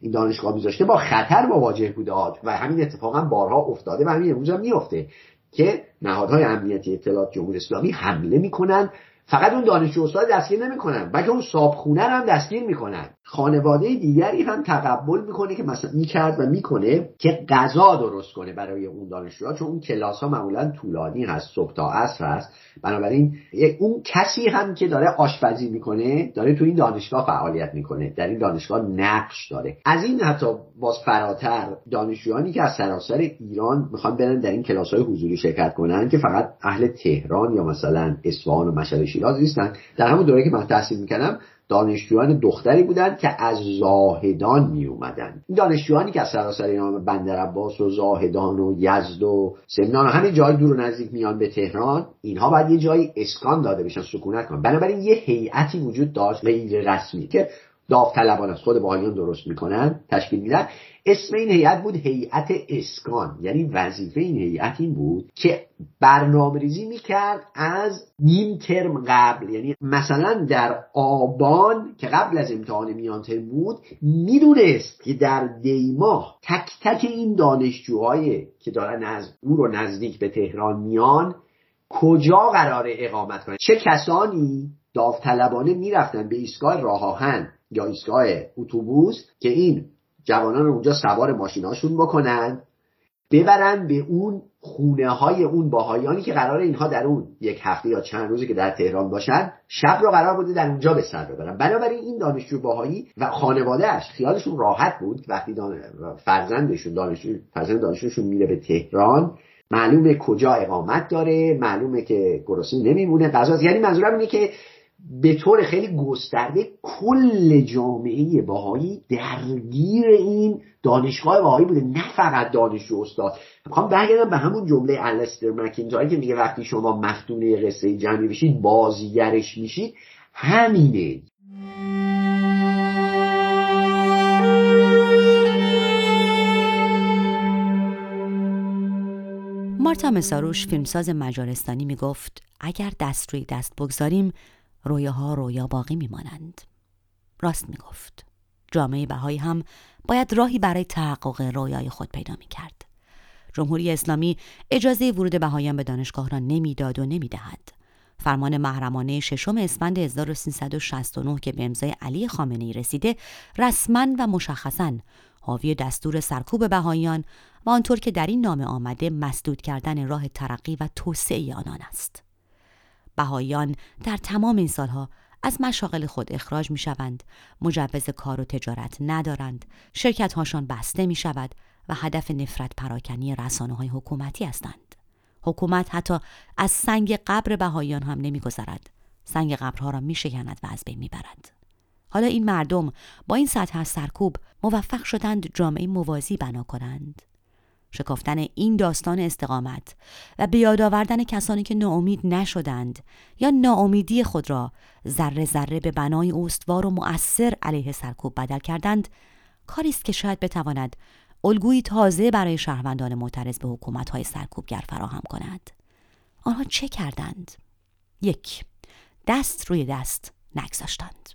این دانشگاه میذاشته با خطر مواجه بوده. و همین اتفاقا بارها افتاده و همین امروز هم میفته که نهادهای امنیتی اطلاعات جمهوری اسلامی حمله می‌کنن فقط اون دانشجو استاد دستگیر نمی‌کنن بلکه اون صابخونه هم دستگیر می‌کنن. خانواده دیگری هم تقبل می‌کنه که مثلا می‌کرد و می‌کنه که غذا درست کنه برای اون دانشجوها چون اون کلاس ها معمولا طولانی هست صبح تا عصر هست. بنابراین اون کسی هم که داره آشپزی می‌کنه داره تو این دانشگاه فعالیت می‌کنه. در این دانشگاه نقش داره. از این حتی باز فراتر دانشجویانی که از سراسر ایران می‌خوان برن در این کلاس های حضوری شرکت کنن که فقط اهل تهران یا مثلا اصفهان و مشهد شیراز نیستن. در همون دوره که من تحصیل می‌کنم دانشجویان دختری بودند که از زاهدان می اومدن دانشجویانی که از سراسر ایران بندر عباس و زاهدان و یزد و سمنان و همین جای دور و نزدیک میان به تهران اینها باید یه جایی اسکان داده بشن سکونت کنن. بنابراین یه هیئتی وجود داشت غیر رسمی که داوطلبان از خود باهایان درست می‌کنن تشکیل میدن. اسم این هیئت بود هیئت اسکان. یعنی وظیفه این هیئت این بود که برنامه ریزی می‌کرد از نیم ترم قبل. یعنی مثلا در آبان که قبل از امتحان میان ترم بود می‌دونست که در دیماه تک تک این دانشجوهای که دارن از دور و نزدیک به تهران میان کجا قرار اقامت کنن؟ چه کسانی داوطلبانه می‌رفتن به ایستگاه راه یا ایستگاه اتوبوس که این جوانان رو اونجا سوار ماشیناشون بکنن ببرن به اون خونه های اون باهایانی که قرار اینها در اون یک هفته یا چند روزی که در تهران باشن شب رو قرار بوده در اونجا به سر ببرن. بنابراین این دانشجو باهایی و خانوادهش خیالشون راحت بود. وقتی دان... فرزندشون دانشجو فرزند دانشجوشون میره به تهران معلومه کجا اقامت داره معلومه که گرسنه نمیمونه. غذا یعنی منظورم اینه که به طور خیلی گسترده کل جامعه باهایی درگیر این دانشگاه باهایی بوده نه فقط دانشجو استاد. می‌خوام برگردم به همون جمله الستر مکینتای که میگه وقتی شما مفتونه قصه جمعی بشید بازیگرش میشید. همینه. مارتا مساروش فیلمساز مجارستانی می‌گفت اگر دست روی دست بگذاریم رویاها رویا باقی میمانند راست می‌گفت جامعه بهایی هم باید راهی برای تحقق رویای خود پیدا می کرد. جمهوری اسلامی اجازه ورود بهایان به دانشگاه را نمی‌داد و نمی‌دهد. فرمان محرمانه ششم اسفند 1369 که به امضای علی خامنه ای رسیده رسما و مشخصا حاوی دستور سرکوب بهاییان و آنطور که در این نامه آمده مسدود کردن راه ترقی و توسعه آنان است. بهاییان در تمام این سالها از مشاغل خود اخراج می شوند، مجوز کار و تجارت ندارند، شرکت هاشان بسته می شود و هدف نفرت پراکنی رسانه های حکومتی هستند. حکومت حتی از سنگ قبر بهاییان هم نمیگذرد. سنگ قبرها را می شکند و از بین می برد. حالا این مردم با این سطح سرکوب موفق شدند جامعه موازی بنا کنند. شکافتن این داستان استقامت و به یاد آوردن کسانی که ناامید نشدند یا ناامیدی خود را ذره ذره به بنای استوار و مؤثر علیه سرکوب بدل کردند کاری است که شاید بتواند الگویی تازه برای شهروندان معترض به حکومت‌های سرکوبگر فراهم کند. آنها چه کردند؟ یک دست روی دست نگذاشتند.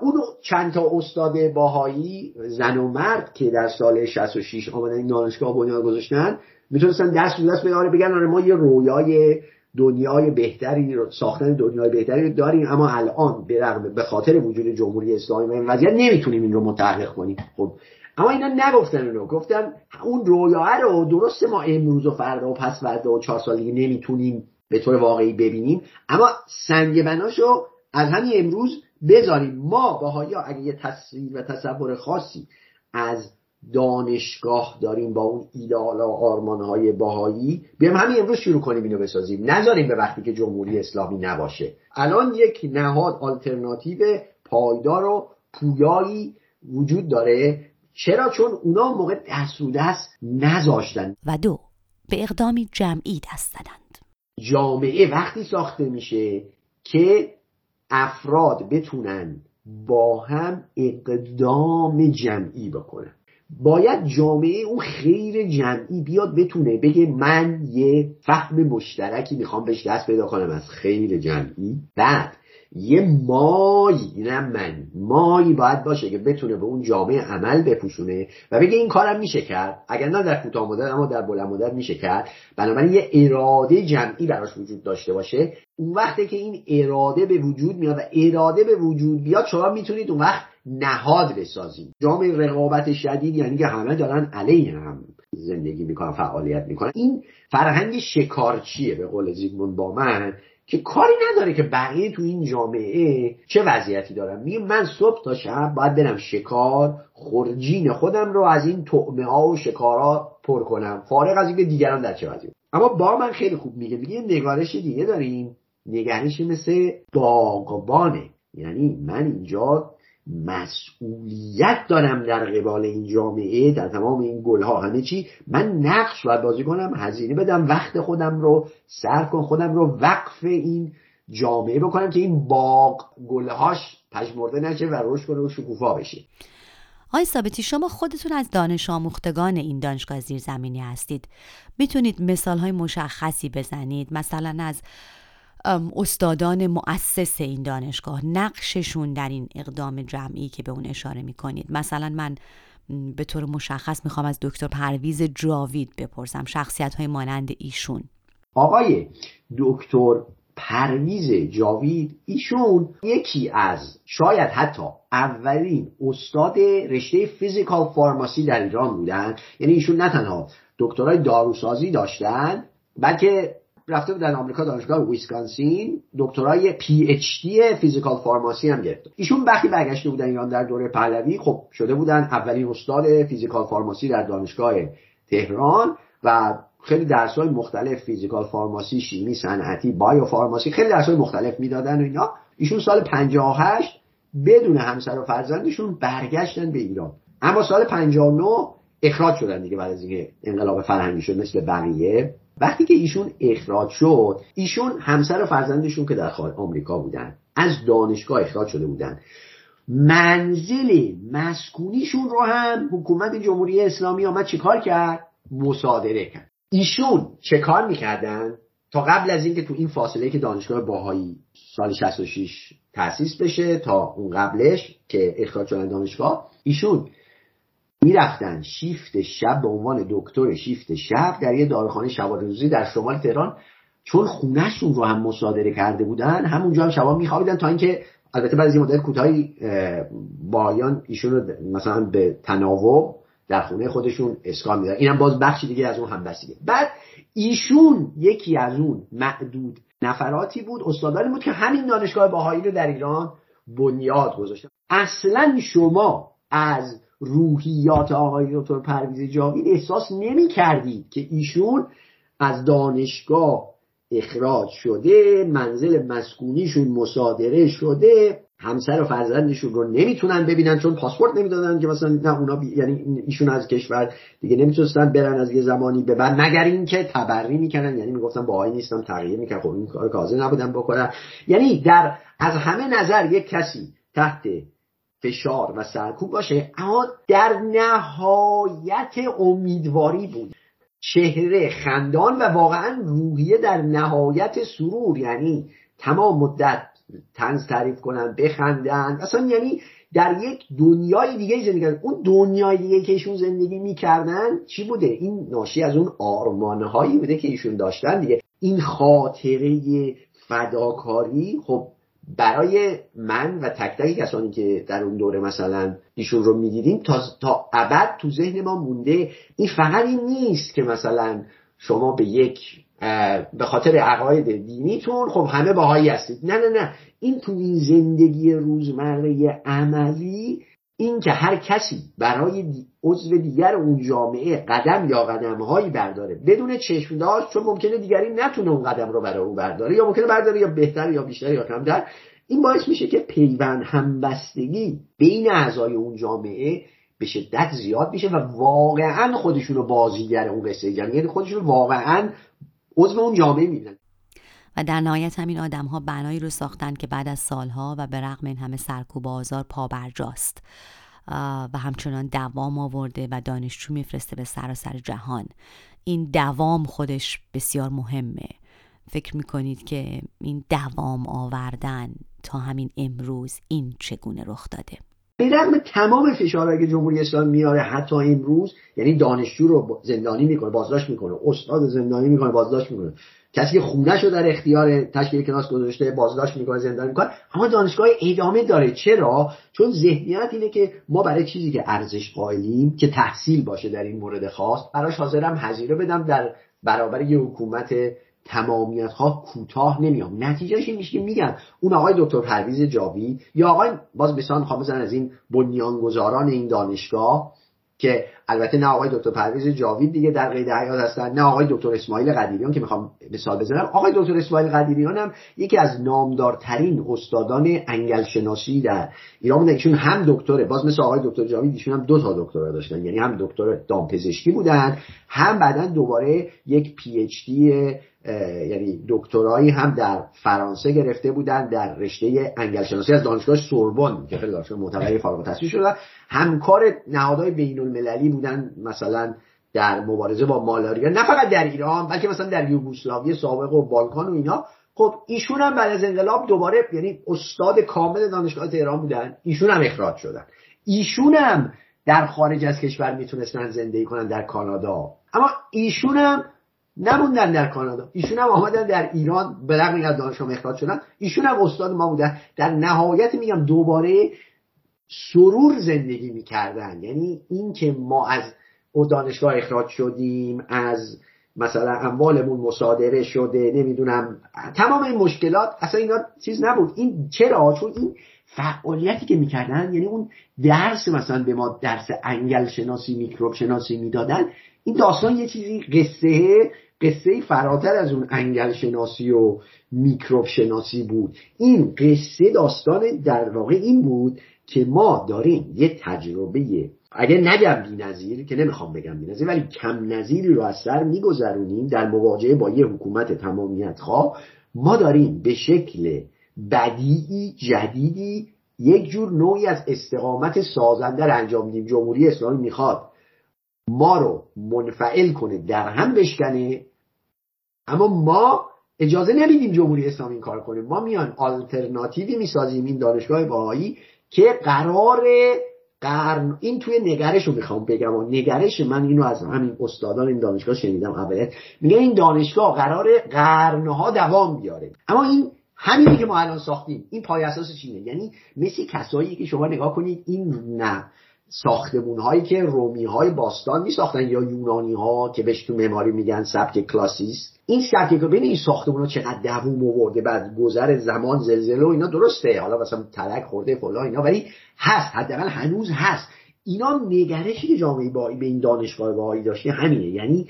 اون چند تا استاد باهایی زن و مرد که در سال 66 آمدن این دانشگاه بنیاد گذاشتن می‌تونستن دست رو دست آره بگن آره ما یه رویای دنیای بهتری ساختن دنیای بهتری داریم اما الان به به خاطر وجود جمهوری اسلامی و این وضعیت نمی‌تونیم این رو متحقق کنیم. خب اما اینا نگفتن رو گفتن اون رویاه رو درسته ما امروز و فردا و پس فردا و چهار سال دیگه نمی‌تونیم به طور واقعی ببینیم اما سنگ بناشو از همین امروز بذاریم ما باهایا اگه یه تصویر و تصور خاصی از دانشگاه داریم با اون ایدال و آرمانهای باهایی بیام همین امروز شروع کنیم اینو بسازیم. نذاریم به وقتی که جمهوری اسلامی نباشه. الان یک نهاد آلترناتیو پایدار و پویایی وجود داره. چرا؟ چون اونا موقع دست رو دست نذاشتن. و دو به اقدامی جمعی دست زدند جامعه وقتی ساخته میشه که افراد بتونن با هم اقدام جمعی بکنن. باید جامعه اون خیر جمعی بیاد بتونه بگه من یه فهم مشترکی می‌خوام بهش دست پیدا کنم از خیر جمعی. بعد یه مایی نه من مایی باید باشه که بتونه به اون جامعه عمل بپوشونه و بگه این کارم میشه کرد. اگر نه در کوتاه مدت اما در بلند مدت میشه کرد. بنابراین یه اراده جمعی براش وجود داشته باشه. اون وقتی که این اراده به وجود میاد و اراده به وجود بیاد شما می‌تونید اون وقت نهاد بسازید. جامعه رقابت شدید یعنی که همه دارن علیه هم زندگی می‌کنن فعالیت می‌کنن. این فرهنگ شکارچیه به قول زیگموند من. که کاری نداره که بقیه تو این جامعه چه وضعیتی دارن. میگه من صبح تا شب باید برم شکار خورجین خودم رو از این طعمه ها و شکارها پر کنم. فارغ از اینکه دیگران در چه وضعیتی. اما با من خیلی خوب میگه. میگه نگارش دیگه داریم. نگرش مثل باغبانه یعنی من اینجا مسئولیت دارم در قبال این جامعه در تمام این گلها. همه چی. من نقش باید بازی کنم هزینه بدم وقت خودم رو سر کن خودم رو وقف این جامعه بکنم که این باغ گلهاش پژمرده نشه و رشد کنه و شکوفا بشه. آقای ثابتی شما خودتون از دانش آموختگان این دانشگاه زیرزمینی هستید. می‌تونید مثال های مشخصی بزنید مثلا از استادان مؤسس این دانشگاه. نقششون در این اقدام جمعی که به اون اشاره می‌کنید. مثلا من به طور مشخص می‌خوام از دکتر پرویز جاوید بپرسم. شخصیت های مانند ایشون. آقای دکتر پرویز جاوید ایشون یکی از شاید حتی اولین استاد رشته فیزیکال فارماسی در ایران بودن. یعنی ایشون نه تنها دکترای داروسازی داشتن بلکه رفته بودن آمریکا دانشگاه ویسکانسین دکترای PhD physical pharmacy هم گرفت ایشون وقتی برگشته بودن ایران در دوره پهلوی. خب شده بودن اولین استاد physical pharmacy در دانشگاه تهران و خیلی درس های مختلف physical pharmacy شیمی صنعتی biopharmacy خیلی درس های مختلف می‌دادن و اینا. ایشون سال 58 بدون همسر و فرزندشون برگشتن به ایران. اما سال 59 اخراج شدن دیگه بعد از اینکه انقلاب فرهنگی شد مثل بقیه. وقتی که ایشون اخراج شد ایشون همسر و فرزندشون که در آمریکا بودن از دانشگاه اخراج شده بودن. منزل مسکونیشون رو هم حکومت جمهوری اسلامی آمد چیکار کرد؟ مصادره کرد. ایشون چه کار می‌کردن؟ تا قبل از اینکه تو این فاصله که دانشگاه باهایی سال 66 تأسیس بشه تا اون قبلش که اخراج شدن دانشگاه ایشون می‌رفتن شیفت شب به عنوان دکتر شیفت شب در یه داروخانه شبانه روزی در شمال تهران چون خونهشون رو هم مصادره کرده بودن همونجا هم شبا میخوابیدن تا اینکه البته بعد از این مدت کوتاهی بایان ایشون رو مثلا به تناوب در خونه خودشون اسکان میدن اینم باز بخشی دیگه از اون همبستگی. بعد ایشون یکی از اون معدود نفراتی بود استادانی بود که همین دانشگاه باهایی رو در ایران بنیاد گذاشتن. اصلا شما از روحیات آقای دکتر پرویز جاوید احساس نمی کردید که ایشون از دانشگاه اخراج شده منزل مسکونیشون مصادره شده همسر و فرزندشون رو نمی‌تونن ببینن چون پاسپورت نمی‌دادن که مثلا نه اونا بی... یعنی ایشون از کشور دیگه نمی‌تونستن برن از یه زمانی به بعد مگر اینکه تبری می‌کنن یعنی می‌گفتن باهایی نیستم تغییر می‌کنن خب این کار کازه نبودن بکنن یعنی در از همه نظر یک کسی تحت فشار و سرکوب باشه اما در نهایت امیدواری بود. چهره خندان و واقعا روحیه در نهایت سرور یعنی تمام مدت تنز تعریف کنن بخندن. اصلا یعنی در یک دنیای دیگه زندگی کردن اون دنیای دیگه که ایشون زندگی می‌کردن چی بوده؟ این ناشی از اون آرمانهایی بوده که ایشون داشتن دیگه. این خاطره فداکاری خب برای من و تک تک کسانی که در اون دوره مثلا ایشون رو می‌دیدیم تا, تا ابد تو ذهن ما مونده این فقط این نیست که مثلا شما به یک به خاطر عقاید دینیتون خب همه باهایی هستید. نه نه نه. این تو این زندگی روزمره عملی این که هر کسی برای عضو دیگر اون جامعه قدم یا قدمهایی برداره بدون چشم داشت چون ممکنه دیگری نتونه اون قدم رو برای او برداره یا ممکنه برداره یا بهتر یا بیشتر یا کمتر این باعث میشه که پیوند همبستگی بین اعضای اون جامعه به شدت زیاد میشه و واقعا خودشون رو بازیگر اون قصه یعنی خودشون واقعا عضو اون جامعه می‌بینن و در نهایت همین آدم ها بنایی رو ساختن که بعد از سالها و به رغم این همه سرکوب آزار پابرجاست و همچنان دوام آورده و دانشجو میفرسته به سراسر جهان. این دوام خودش بسیار مهمه. فکر می‌کنید که این دوام آوردن تا همین امروز این چگونه رخ داده؟ به رغم تمام فشارهایی که جمهوری اسلامی میاره حتی امروز یعنی دانشجو رو زندانی می‌کنه بازداشت می‌کنه استاد زندانی می‌کنه بازداشت می‌کنه. کسی که خونش در اختیار تشکیل کلاس گذاشته بازداشت می‌کنه زندانی می‌کنه اما دانشگاه ادامه داره. چرا؟ چون ذهنیت اینه که ما برای چیزی که ارزش قائلیم که تحصیل باشه در این مورد خاص براش حاضرم هزینه بدم در برابر یه حکومت تمامیت ها کوتاه نمیام. نتیجهش این میشه که میگن اون آقای دکتر پرویز جاوید یا آقای باز بسان می‌خوام از این بنیانگذاران این دانشگاه که البته نه آقای دکتر پرویز جاوید دیگه در قید حیات هستن نه آقای دکتر اسماعیل قدیریان که می‌خوام مثال بزنم. آقای دکتر اسماعیل قدیریان هم یکی از نامدارترین استادان انگل شناسی در ایران بودن. ایشون هم دکتره. باز مثل آقای دکتر جاوید ایشون هم دو تا دکترا داشتن. یعنی هم دکتر دامپزشکی بودن هم بعدا دوباره یک پی اچ دی یعنی دکترایی هم در فرانسه گرفته بودن در رشته انگلشناسی از دانشگاه سوربن که خیلی دانشگاه معتبری فارغ التحصیل شدن همکار نهادهای بین المللی بودن مثلا در مبارزه با مالاریا نه فقط در ایران بلکه مثلا در یوگسلاوی سابق و بالکان و اینا. خب ایشون هم بعد از انقلاب دوباره یعنی استاد کامل دانشگاه تهران بودن. ایشون هم اخراج شدن. ایشون هم در خارج از کشور می‌تونستن زندگی کنن در کانادا. اما ایشون هم نموندن در کانادا. ایشون هم آمدن در ایران به رغم از دانشگاه اخراج شدن. ایشون هم استاد ما بودن. در نهایت میگم دوباره سرور زندگی می‌کردن. یعنی این که ما از دانشگاه اخراج شدیم از مثلا اموالمون مصادره شده نمی‌دونم. تمام این مشکلات اصلا اینا چیز نبود. این چرا؟ چون این فعالیتی که می‌کردن یعنی اون درس مثلا به ما درس انگل شناسی میکروب شناسی می‌دادن این داستان یه چیزی قصه قصه فراتر از اون انگل شناسی و میکروب شناسی بود. این قصه داستان در واقع این بود که ما داریم یه تجربه اگه نگم بی نظیر که نمی‌خوام بگم بی نظیر ولی کم نظیری رو از سر میگذرونیم در مواجهه با یه حکومت تمامیت خواه ما داریم به شکل بدیعی جدیدی یک جور نوعی از استقامت سازنده رو انجام میدیم. جمهوری اسلامی می‌خواد ما رو منفعل کنه در هم بشکنه اما ما اجازه نمیدیم جمهوری اسلامی این کار کنه. ما میان آلترناتیوی می‌سازیم این دانشگاه باهایی که قرار قرن این توی نگرش رو می‌خوام بگم و نگرش من اینو از همین استادان این دانشگاه شنیدم اولیت میگه این دانشگاه قرار قرنها دوام بیاره. اما این همینی که ما الان ساختیم. این پای اساس چینه یعنی مثل کسایی که شما نگاه کنید این نه. ساختمون هایی که رومی های باستان می ساختن یا یونانی ها که بهش تو معماری میگن سبک کلاسیست این سبک بین این ساختمون ها چقدر دووم آورده بعد گذر زمان زلزله و اینا درسته. حالا مثلا تلک خورده فلا اینا ولی هست. حداقل هنوز هست. اینا نگرشی که جامعه با به این دانشگاه باهایی داشته همینه. یعنی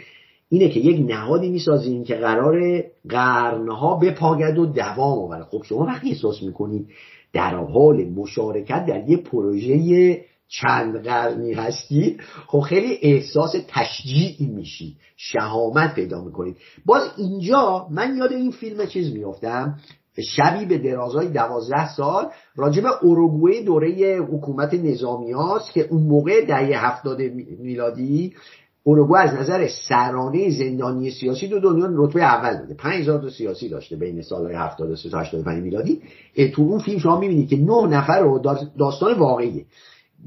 اینه که یک نهادی می‌سازیم که قرار قرنها بپاگد و دوام آوره خب شما وقتی احساس می‌کنید در حال مشارکت در یه پروژه چند قرنی هستید خب خیلی احساس تشجیعی میشی شهامت پیدا می‌کنید باز اینجا من یاد این فیلم چیز میافتم شبی به درازای دوازده سال راجب اوروگوئه دوره حکومت نظامی هاست که اون موقع دهه هفتاد میلادی اوروگوئه از نظر سرانه زندانی سیاسی دو دنیا رتبه اول بوده 5000 تا سیاسی داشته بین سالهای 73 تا 85 میلادی. تو اون فیلم شما می‌بینید که نه نفر رو داستان واقعیه.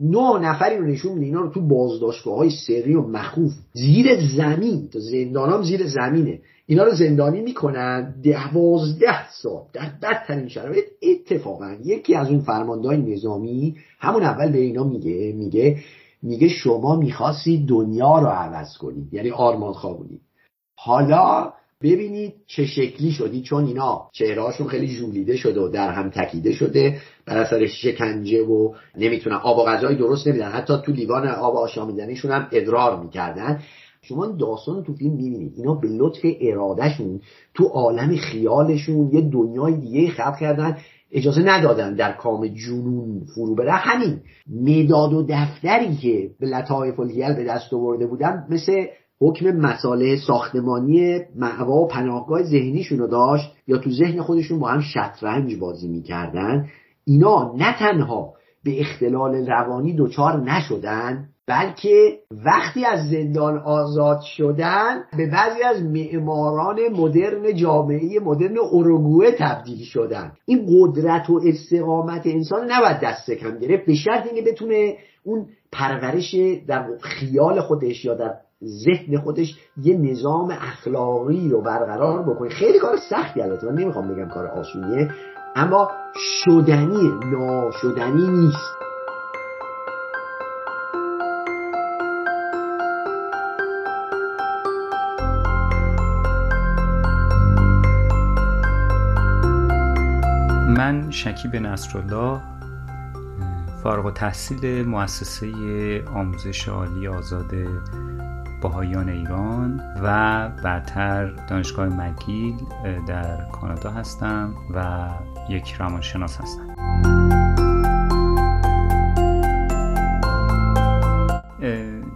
نه نفری رو نشون میده اینا رو تو بازداشتگاه های سری و مخوف. زیر زمین زندان هم زیر زمینه. اینا رو زندانی می‌کنن دوازده سال. در بدترین شرایط اتفاقا یکی از اون فرماندهای نظامی همون اول به اینا میگه میگه میگه شما می‌خواستی دنیا رو عوض کنید یعنی آرمان خواه حالا ببینید چه شکلی شدی چون اینا چهرهاشون خیلی ژولیده شده و در هم تکیده شده بر اثر شکنجه و نمی‌تونن آب و غذای درست نمیدن. حتی تو لیوان آب آشامیدنیشون هم ادرار می‌کردن. شما داستان تو فیلم می‌بینید. اینا به لطف ارادهشون تو عالم خیالشون یه دنیای دیگه خلق کردن. اجازه ندادن در کام جنون فرو بره. همین می‌داد و دفتری که به لطایف الهیل به دست آورده بودن مثل حکم مساله ساختمانی معوا و پناهگاه ذهنیشون رو داشت یا تو ذهن خودشون با هم شطرنج بازی می‌کردن. اینا نه تنها به اختلال روانی دچار نشدن بلکه وقتی از زندان آزاد شدن به بعضی از معماران مدرن جامعه مدرن اروگوه تبدیل شدن. این قدرت و استقامت انسان نباید دست کم گرفت به شرط اینکه بتونه اون پرورش در خیال خودش یا در ذهن خودش یه نظام اخلاقی رو برقرار بکنه. خیلی کار سختی البته. من نمی‌خوام بگم کار آسونیه اما شدنی ناشدنی نیست. من شکیب نصرالله فارغ تحصیل مؤسسه آموزش عالی آزاد باهایان ایران و بعدتر دانشگاه مگیل در کانادا هستم و یک روانشناس هستم.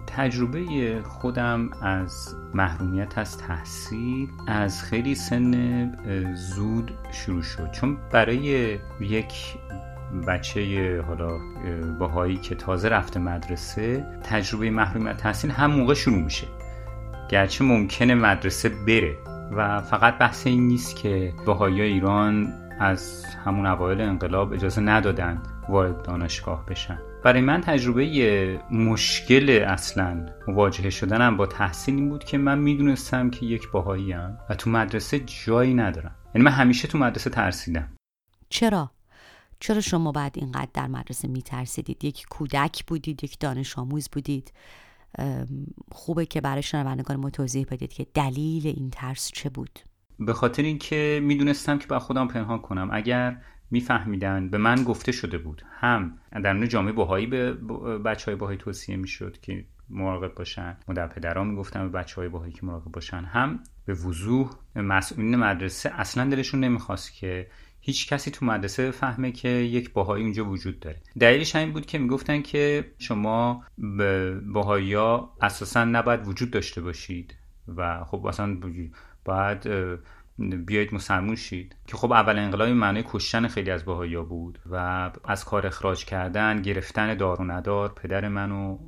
تجربه خودم از محرومیت از تحصیل از خیلی سن زود شروع شد. چون برای یک بچه حالا باهایی که تازه رفته مدرسه تجربه محرومیت تحصیل هم موقع شروع میشه. گرچه ممکنه مدرسه بره و فقط بحث این نیست که باهایی ایران از همون اوایل انقلاب اجازه ندادن وارد دانشگاه بشن. برای من تجربه مشکل اصلا مواجهه شدنم با تحصیل این بود که من می‌دونستم که یک باهایی و تو مدرسه جایی ندارم. یعنی من همیشه تو مدرسه ترسیدم. چرا؟ چرا شما بعد اینقدر در مدرسه میترسیدید؟ یک کودک بودید یک دانش آموز بودید. خوبه که برای شنوندگان ما توضیح بدید که دلیل این ترس چه بود. به خاطر اینکه می‌دونستم که با خودم پنهان کنم. اگر میفهمیدن به من گفته شده بود. هم در نوع جامعه باهایی به بچه های باهایی توصیه می‌شد که مراقب باشن. مادر پدران می‌گفتن به بچه های باهایی که مراقب باشن. هم به وضوح مسئولین مدرسه اصلا دلشون نمی‌خواست که هیچ کسی تو مدرسه فهمه که یک باهایی اونجا وجود داره. دلیلش این بود که می‌گفتن که شما باهایی ها اساسا نباید وجود داشته باشید و خب اصلا باید بیایید مسلمون شید. که خب اول انقلاب معنی کشتن خیلی از بهایا بود و از کار اخراج کردن گرفتن دار و ندار پدر منو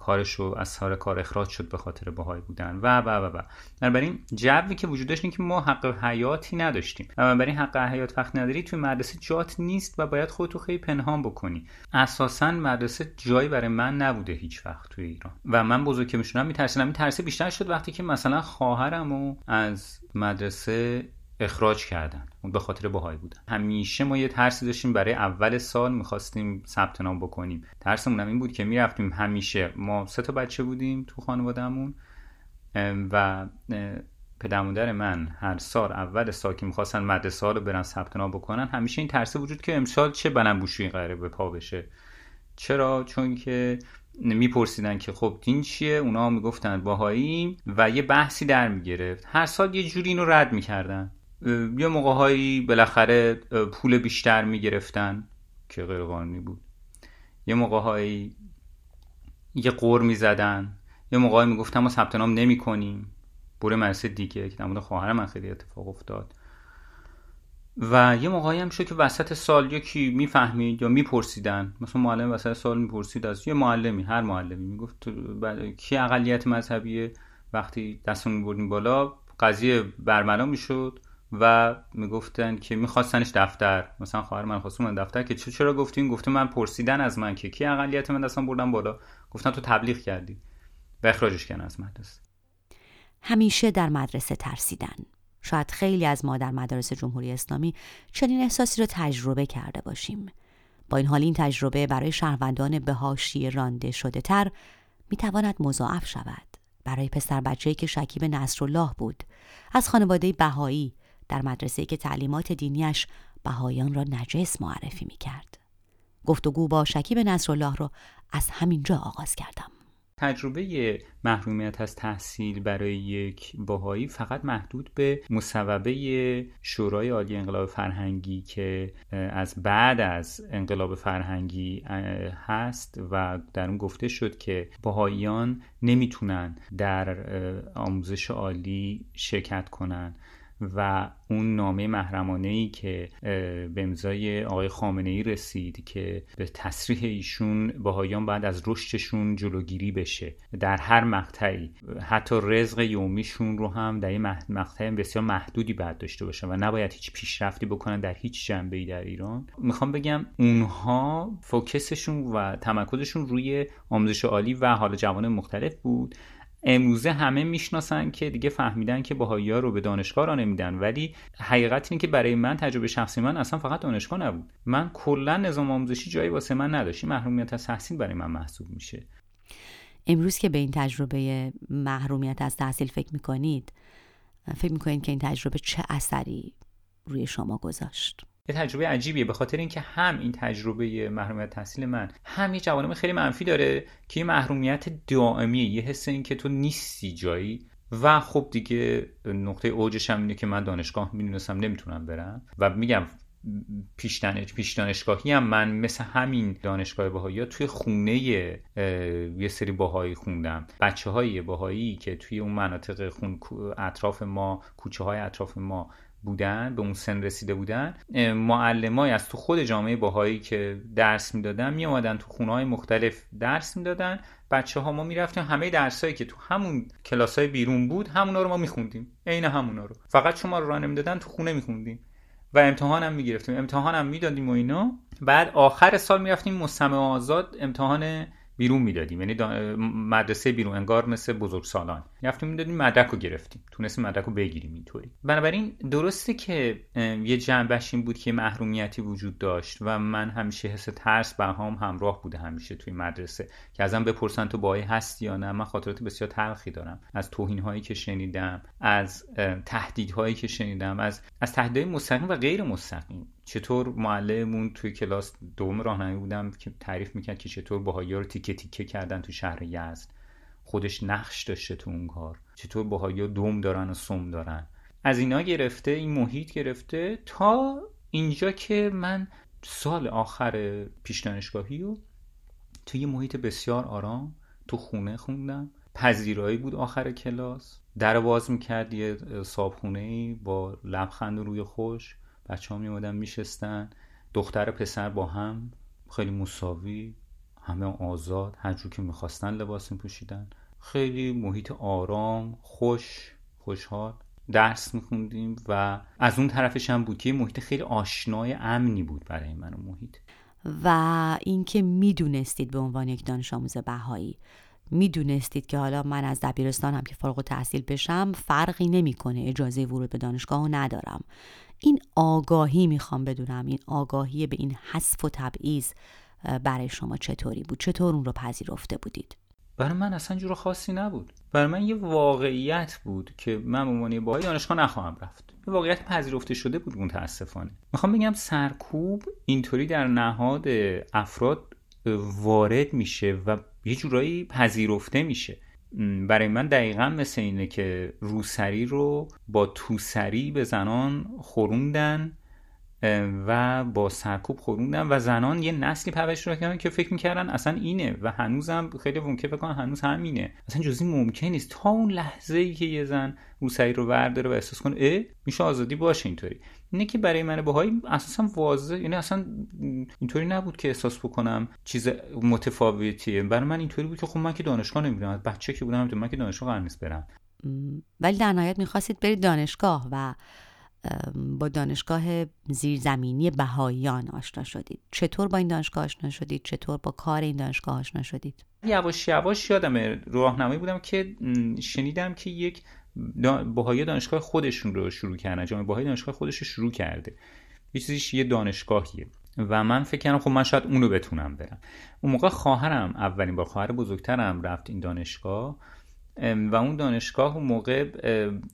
کارش رو از سر کار اخراج شد به خاطر بهایی بودن. و و و و. بنابراین جوی که وجود داشت که ما حق حیاتی نداشتیم. و بنابراین حق حیات وقت نداری توی مدرسه جات نیست و باید خودتو خیلی پنهان بکنی. اساسا مدرسه جایی برای من نبوده هیچ وقت توی ایران. و من بزرگ که می‌شدم میترسیدم. این بیشتر شد وقتی که مثلا خواهرمو از مدرسه اخراج کردن. اون به خاطر باهایی بودن. همیشه ما یه ترسی داشتیم برای اول سال می‌خواستیم ثبت نام بکنیم. ترسمون هم این بود که می‌رفتیم همیشه ما سه تا بچه بودیم تو خانوادهمون و پدر مادر من هر سال اول سال که می‌خواستن مدرسه رو برن ثبت نام بکنن همیشه این ترسه وجود که امسال چه بنم بوشویی قراره به پا بشه. چرا؟ چون که میپرسیدن که خب دین چیه؟ اونا می‌گفتن باهایی و یه بحثی در می‌گرفت. هر سال یه جوری اینو رد می‌کردن. یه موقع هایی بالاخره پول بیشتر می‌گرفتن که غیر قانونی بود. یه موقع هایی یه قور می‌زدن. یه موقع هایی می‌گفتن ما ثبت نام نمی کنیم بره مرسه دیگه که در خواهر من خیلی اتفاق افتاد. و یه موقعی هم شد که وسط سال یکی می‌فهمید یا میپرسیدن. مثلا معلم وسط سال می‌پرسید از یه معلمی هر معلمی می‌گفت کی اقلیت مذهبیه؟ وقتی دستون میبردیم بالا قضیه برملا می‌شد. و می‌گفتن که میخواستنش دفتر. مثلا خواهر من خواست من دفتر که چرا گفتین؟ گفته من پرسیدن از من که کی اقلیت من دستم بردم بالا. گفتن تو تبلیغ کردی. و اخراجش کردن از مدرسه. همیشه در مدرسه ترسیدن. شاید خیلی از ما در مدارس جمهوری اسلامی چنین احساسی را تجربه کرده باشیم. با این حال این تجربه برای شهروندان به حاشیه رانده شده تر می تواند مضاعف شود. برای پسر بچه‌ای که شکیب نصرالله بود از خانواده بهایی در مدرسه که تعلیمات دینیش بهایان را نجس معرفی می کرد. گفتگو با شکیب نصرالله را از همینجا آغاز کردم. تجربه محرومیت از تحصیل برای یک باهایی فقط محدود به مصوبه شورای عالی انقلاب فرهنگی که از بعد از انقلاب فرهنگی هست و در اون گفته شد که باهاییان نمی‌تونن در آموزش عالی شرکت کنند و اون نامه محرمانه ای که به امضای آقای خامنه ای رسید که به تصریح ایشون باهایان بعد از رشدشون جلوگیری بشه. در هر مقطعی. حتی رزق یومیشون رو هم در یه مقطع بسیار محدودی بعد داشته باشه و نباید هیچ پیشرفتی بکنن در هیچ جنبه ای در ایران. می‌خوام بگم اونها فوکسشون و تمرکزشون روی آموزش عالی و حال جوان مختلف بود. امروزه همه می‌شناسن که دیگه فهمیدن که باهایی ها رو به دانشگاه را نمیدن. ولی حقیقت اینه که برای من تجربه شخصی من اصلا فقط دانشگاه نبود. من کلا نظام آموزشی جایی واسه من نداشت. محرومیت از تحصیل برای من محسوب میشه. امروز که به این تجربه محرومیت از تحصیل فکر می‌کنید فکر می‌کنید که این تجربه چه اثری روی شما گذاشت؟ یه تجربه عجیبیه به خاطر اینکه هم این تجربه محرومیت تحصیل من هم یه جوانب خیلی منفی داره که یه محرومیت دائمیه یه حس این که تو نیستی جایی. و خب دیگه نقطه اوجش هم اینه که من دانشگاه می‌دونستم نمی‌تونم برم. و میگم پیش, پیش دانشگاهی هم من مثل همین دانشگاه باهایی توی خونه یه سری باهایی خوندم. بچه های باهایی که توی اون مناطق خون اطراف ما کوچه های اطراف ما بودن به اون سن رسیده بودن معلمای از تو خود جامعه باهایی که درس می‌دادن می اومدن تو خونه های مختلف درس می‌دادن. بچه ها ما می‌رفتیم همه درسایی که تو همون کلاس های بیرون بود همونا رو ما میخوندیم. عین همونا رو. فقط شما رو راه نمی‌دادن تو خونه میخوندیم. و امتحان هم می‌گرفتیم. امتحان هم می‌دادیم و اینا. بعد آخر سال می‌رفتیم مستمع آزاد امتحان بیرون می‌دادیم. یعنی مدرسه بیرون انگار مثل بزرگ سالان. رفتیم می‌دادیم مدرک رو گرفتیم. تونستیم مدرک رو بگیریم اینطوری. بنابراین درسته که یه جنبش این بود که محرومیتی وجود داشت و من همیشه حس ترس برهام همراه بوده همیشه توی مدرسه. که ازم بپرسن تو باهایی هستی یا نه من خاطرات بسیار تلخی دارم. از توهین هایی که شنیدم از تهدیدهایی که شنیدم از از تهدیدهای مستقیم و غیر مستقیم. چطور معلممون توی کلاس دوم راهنمایی بودم که تعریف می‌کرد که چطور باهایی رو تیکه تیکه کردن تو شهر یزد. خودش نقش داشته تو اون کار. چطور باهایی دوم دارن و سوم دارن. از اینا گرفته این محیط گرفته تا اینجا که من سال آخر پیش دانشگاهی رو توی محیط بسیار آرام تو خونه خوندم. پذیرایی بود آخر کلاس. در باز می‌کرد یه صابخونه با لبخند روی خوش. بچه ها می میشستن. دختر پسر با هم خیلی مساوی همه آزاد هر که می‌خواستن لباس پوشیدن خیلی محیط آرام خوش خوشحال درس میخوندیم و از اون طرفش هم بود که محیط خیلی آشنای امنی بود برای من و محیط. و اینکه می‌دونستید به عنوان یک دانش آموز بهایی می‌دونستید که حالا من از دبیرستان که فارغ تحصیل بشم فرقی نمی‌کنه. اجازه ورود به دانشگاه ندارم. این آگاهی می‌خوام بدونم این آگاهی به این حذف و تبعیض برای شما چطوری بود؟ چطور اون رو پذیرفته بودید؟ برای من اصلا جور خاصی نبود. برای من یه واقعیت بود که من به عنوان باهای دانشگاه نخواهم رفت. یه واقعیت پذیرفته شده بود متاسفانه. می‌خوام بگم سرکوب اینطوری در نهاد افراد وارد میشه و یه جورایی پذیرفته میشه. برای من دقیقا مثل اینه که روسری رو با توسری به زنان خوروندن و با سرکوب خوروندن و زنان یه نسلی پرورش رو کردن که فکر می‌کردن اصلا اینه و هنوزم خیلی ممکن فکر هنوز همینه. اصلا جزی ممکن نیست. تا اون لحظه ای که یه زن روسری رو ورداره و احساس کنه اه میشه آزادی باشه اینطوری. اینه که برای من باهایی اساسا واضح یعنی اصلا اینطوری نبود که احساس بکنم چیز متفاوتیه. برای من اینطوری بود که خب من که دانشگاه نمیرم بچه که بودم من که دانشگاه قرار نیست برم. ولی در نهایت می‌خواستید برید دانشگاه و با دانشگاه زیرزمینی بهاییان آشنا شدید. چطور با این دانشگاه آشنا شدید؟ چطور با کار این دانشگاه آشنا شدید؟ یواش یواش یادم راهنمایی بودم که شنیدم که یک بهایی دانشگاه خودشون رو شروع کردن. جامعه بهایی دانشگاه خودش رو شروع کرده. یه چیزیش یه دانشگاهیه. و من فکر کردم خب من شاید اونو بتونم برم. اون موقع خواهرم اولین بار خواهر بزرگترم رفت این دانشگاه. و اون دانشگاه اون موقع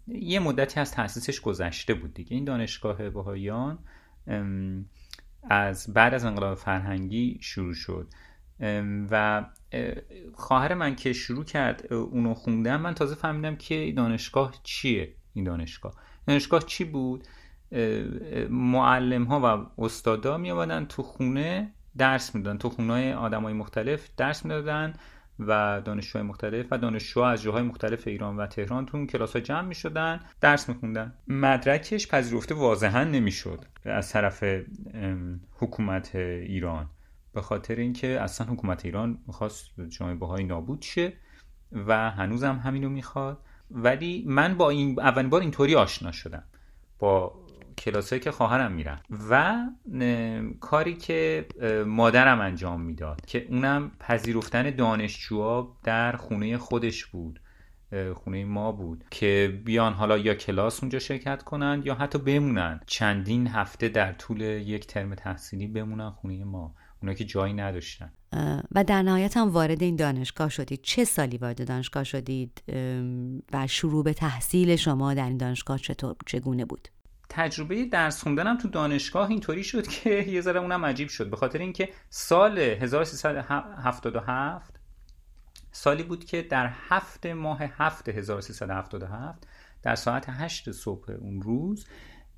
یه مدتی از تاسیسش گذشته بود دیگه. این دانشگاه بهاییان از بعد از انقلاب فرهنگی شروع شد. و خواهر من که شروع کرد اونو خوندم من تازه فهمیدم که دانشگاه چیه این دانشگاه. دانشگاه چی بود؟ معلم ها و استادا می آمدن تو خونه درس می‌دادن. تو خونه آدم های مختلف درس می‌دادن و دانشجوهای مختلف و دانشجوها از جاهای مختلف ایران و تهران تو اون کلاس ها جمع می شدن درس می خوندن مدرکش پذیرفته واضحا نمی‌شد از طرف حکومت ایران. به خاطر اینکه اصلا حکومت ایران می‌خواست جامعه باهایی نابود شه و هنوزم همینو می‌خواد. ولی من با این اولین بار اینطوری آشنا شدم. با کلاسایی که خواهرم میرم و کاری که مادرم انجام می‌داد که اونم پذیرفتن دانشجوها در خونه خودش بود خونه ما بود که بیان حالا یا کلاس اونجا شرکت کنند یا حتی بمونن چندین هفته در طول یک ترم تحصیلی بمونن خونه ما. اونا که جایی نداشتن. و در نهایت هم وارد این دانشگاه شدید. چه سالی وارد دانشگاه شدید؟ و شروع به تحصیل شما در این دانشگاه چطور چگونه بود؟ تجربه درس خوندنم تو دانشگاه اینطوری شد که یه ذره اونم عجیب شد. به خاطر اینکه سال 1377 سالی بود که در هفت ماه هفت 1377 در ساعت 8 صبح اون روز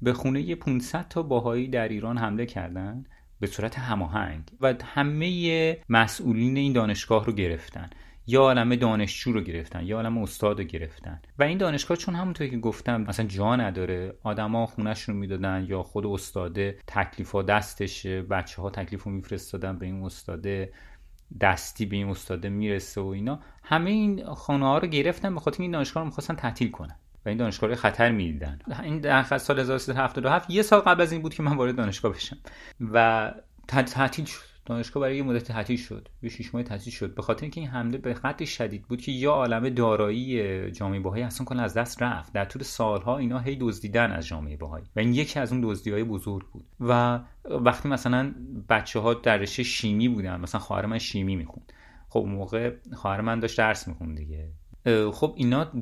به خونه 500 تا باهایی در ایران حمله کردند به صورت هماهنگ. و همه مسئولین این دانشگاه رو گرفتن. یا عالم دانشجو رو گرفتن یا عالم استاد رو گرفتن. و این دانشگاه چون همونطور که گفتم مثلا جا نداره. آدما خونش رو می‌دادن یا خود استاده تکلیفا دستشه. بچه ها تکلیف رو میفرستادن به این استاده دستی به این استاده می‌رسه و اینا. همه این خانه ها رو گرفتن به خاطر این دانشگاه رو می‌خواستن تعطیل کنن. و این دانشگاه خطر می‌دیدن. این در سال 1377 یه سال قبل از این بود که من وارد دانشگاه بشم. و تعطیل شد. دانشگاه برای یه مدت تعطیل شد. یه شش ماه تعطیل شد. به خاطر اینکه این حمله به قدر شدید بود که یا عالم دارایی جامعه بهایی اصلا کلا از دست رفت. در طول سالها اینا هی دزدیدن از جامعه بهایی و این یکی از اون دزدیهای بزرگ بود. و وقتی مثلا بچه ها در شیمی بودن مثلا خواهر من شیمی می‌خوند. خب موقع خواهر من داشت درس می‌خوند دیگه. خب اینا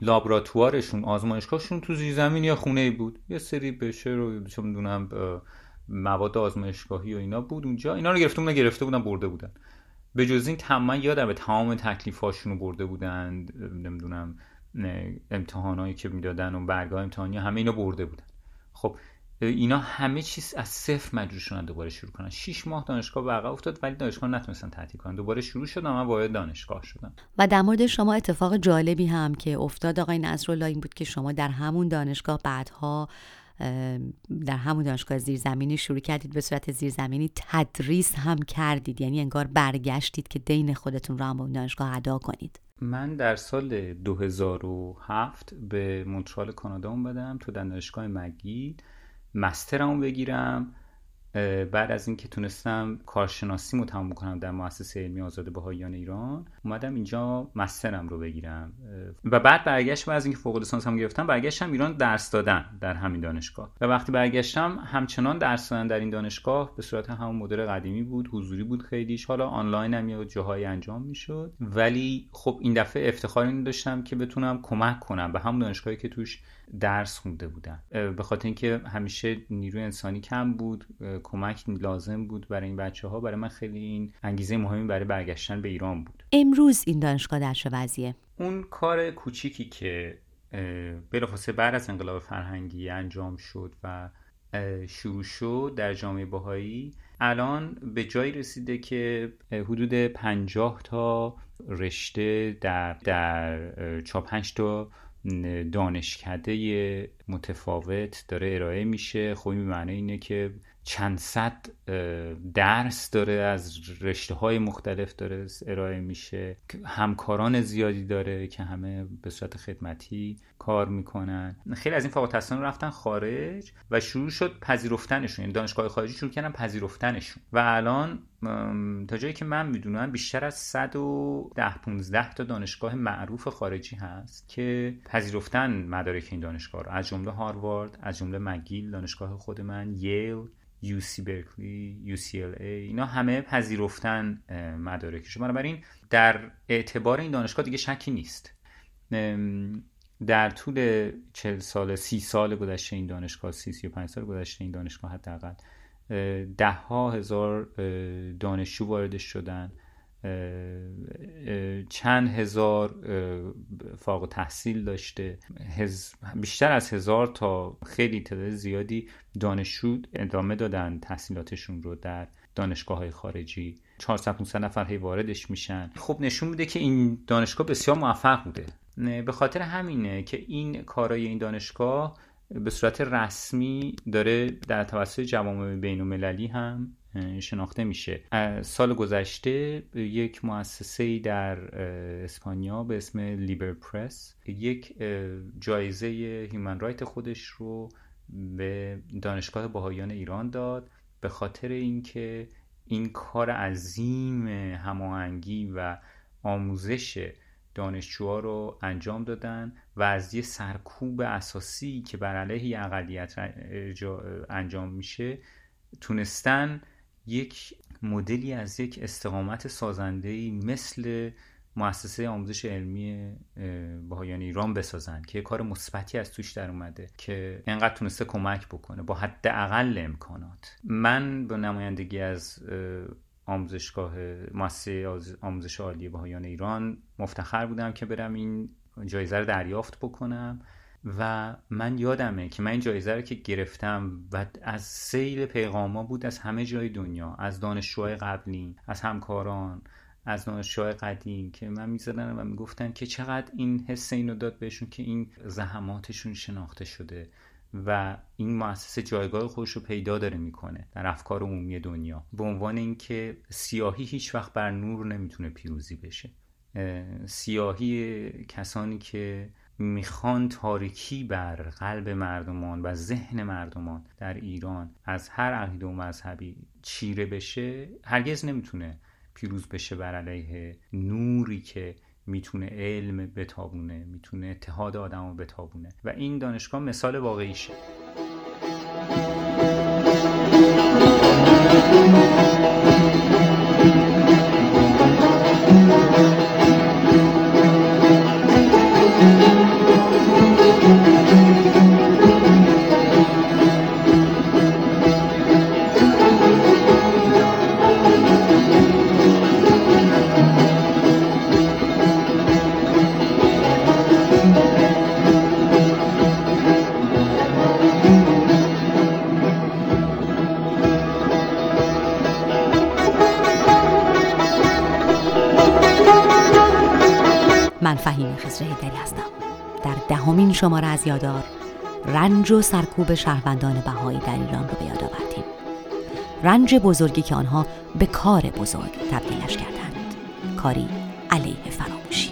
لابراتوارشون آزمایشگاهشون تو زیرزمین یا خونه بود؟ یه سری بشه رو چه می‌دونم مواد آزمایشگاهی و اینا بود اونجا. اینا رو گرفته بودن گرفته بودن برده بودن. به جز این تمام یادم به تمام تکلیفاشون رو برده بودن نمی‌دونم امتحانایی که می‌دادن و برگاه امتحانی همه اینا برده بودن. خب اینا همه چیز از صفر مجبور شدن دوباره شروع کنن. 6 ماه دانشگاه به افتاد ولی دانشگاه نتونستن تعطیل کنن. دوباره شروع شدم من وارد دانشگاه شدم. و در مورد شما اتفاق جالبی هم که افتاد آقای نصرالله این بود که شما در همون دانشگاه بعدها در همون دانشگاه زیرزمینی شروع کردید. به صورت زیرزمینی تدریس هم کردید. یعنی انگار برگشتید که دین خودتون رو هم اون دانشگاه ادا کنید. من در سال 2007 به مونترال کانادا اومدم. تو دانشگاه مگید مسترمو بگیرم بعد از اینکه تونستم کارشناسی تمام کنم در مؤسسه علمی آزاد بهاییان ایران اومدم اینجا مسترم رو بگیرم. و بعد برگشت از اینکه فوق لیسانس هم گرفتم برگشتم ایران درس دادن در همین دانشگاه. و وقتی برگشتم همچنان درس دادن در این دانشگاه به صورت همون مدل قدیمی بود حضوری بود خیلیش. حالا آنلاین هم یه جاهایی انجام می‌شد. ولی خب این دفعه افتخار این داشتم که بتونم کمک کنم به همون دانشگاهی که توش درس خونده بودن. به خاطر اینکه همیشه نیروی انسانی کم بود کمک لازم بود برای این بچه ها برای من خیلی این انگیزه مهمی برای برگشتن به ایران بود. امروز این دانشگاه در چه وضعیه؟ اون کار کوچیکی که بلافاصله بعد از انقلاب فرهنگی انجام شد و شروع شد در جامعه باهایی الان به جایی رسیده که حدود پنجاه تا رشته در در چهار پنج تا دانشکده متفاوت داره ارائه میشه. خب این معنی اینه که چند صد درس داره از رشته های مختلف داره ارائه میشه. همکاران زیادی داره که همه به صورت خدمتی کار می‌کنن. خیلی از این فوق التحصیلان رفتن خارج و شروع شد پذیرفتنشون. یعنی دانشگاه خارجی شروع کردن پذیرفتنشون. و الان تا جایی که من می‌دونم بیشتر از 110 15 تا دانشگاه معروف خارجی هست که پذیرفتن مدارک این دانشگاه رو. از جمله هاروارد از جمله مگیل دانشگاه خود من ییل. UC برکلی UCLA اینا همه پذیرفتن مدارکشون. بنابراین در اعتبار این دانشگاه دیگه شکی نیست. در طول چل سال سی سال گذشته این دانشگاه سی سی و پنج سال گذشته این دانشگاه حداقل ده ها هزار دانشجو واردش شدن. چند هزار فارغ تحصیل داشته. بیشتر از هزار تا خیلی تعداد زیادی دانشجو ادامه دادن تحصیلاتشون رو در دانشگاه های خارجی 400 500 نفر هی واردش میشن. خب نشون میده که این دانشگاه بسیار موفق بوده. به خاطر همینه که این کارای این دانشگاه به صورت رسمی داره در توسط جوامع بین المللی هم شناخته میشه. سال گذشته یک مؤسسه در اسپانیا به اسم لیبر پرس یک جایزه هیومن رایت خودش رو به دانشگاه باهایان ایران داد به خاطر اینکه این کار عظیم هماهنگی و آموزش دانشجوها رو انجام دادن و از یه سرکوب اساسی که بر علیه اقلیت انجام میشه تونستن یک مدلی از یک استقامت سازنده مثل مؤسسه آموزش علمی بهایان ایران بسازن که کار مثبتی از توش در اومده که انقدر تونسته کمک بکنه با حداقل امکانات. من به نمایندگی از آموزشگاه مؤسسه آموزش عالی بهایان ایران مفتخر بودم که برم این جایزه رو دریافت بکنم. و من یادمه که من این جایزه رو که گرفتم و از سیل پیغاما بود از همه جای دنیا از دانشجوهای قبلی از همکاران از دانشجوهای قدیم که من می‌زدن و می‌گفتن که چقدر این حس اینو داد بهشون که این زحماتشون شناخته شده و این مؤسسه جایگاه خودش رو پیدا داره می‌کنه در افکار عمومی دنیا. به عنوان اینکه سیاهی هیچ وقت بر نور نمی‌تونه پیروزی بشه. سیاهی کسانی که می‌خوان تاریکی بر قلب مردمان و ذهن مردمان در ایران از هر عقیده و مذهبی چیره بشه هرگز نمی‌تونه پیروز بشه بر علیه نوری که می‌تونه علم بتابونه می‌تونه اتحاد آدم رو بتابونه. و این دانشگاه مثال واقعیشه دهمین شماره از یادار رنج و سرکوب شهروندان بهایی در ایران رو به یاد آوردیم. رنج بزرگی که آنها به کار بزرگ تبدیلش کردند. کاری علیه فراموشی.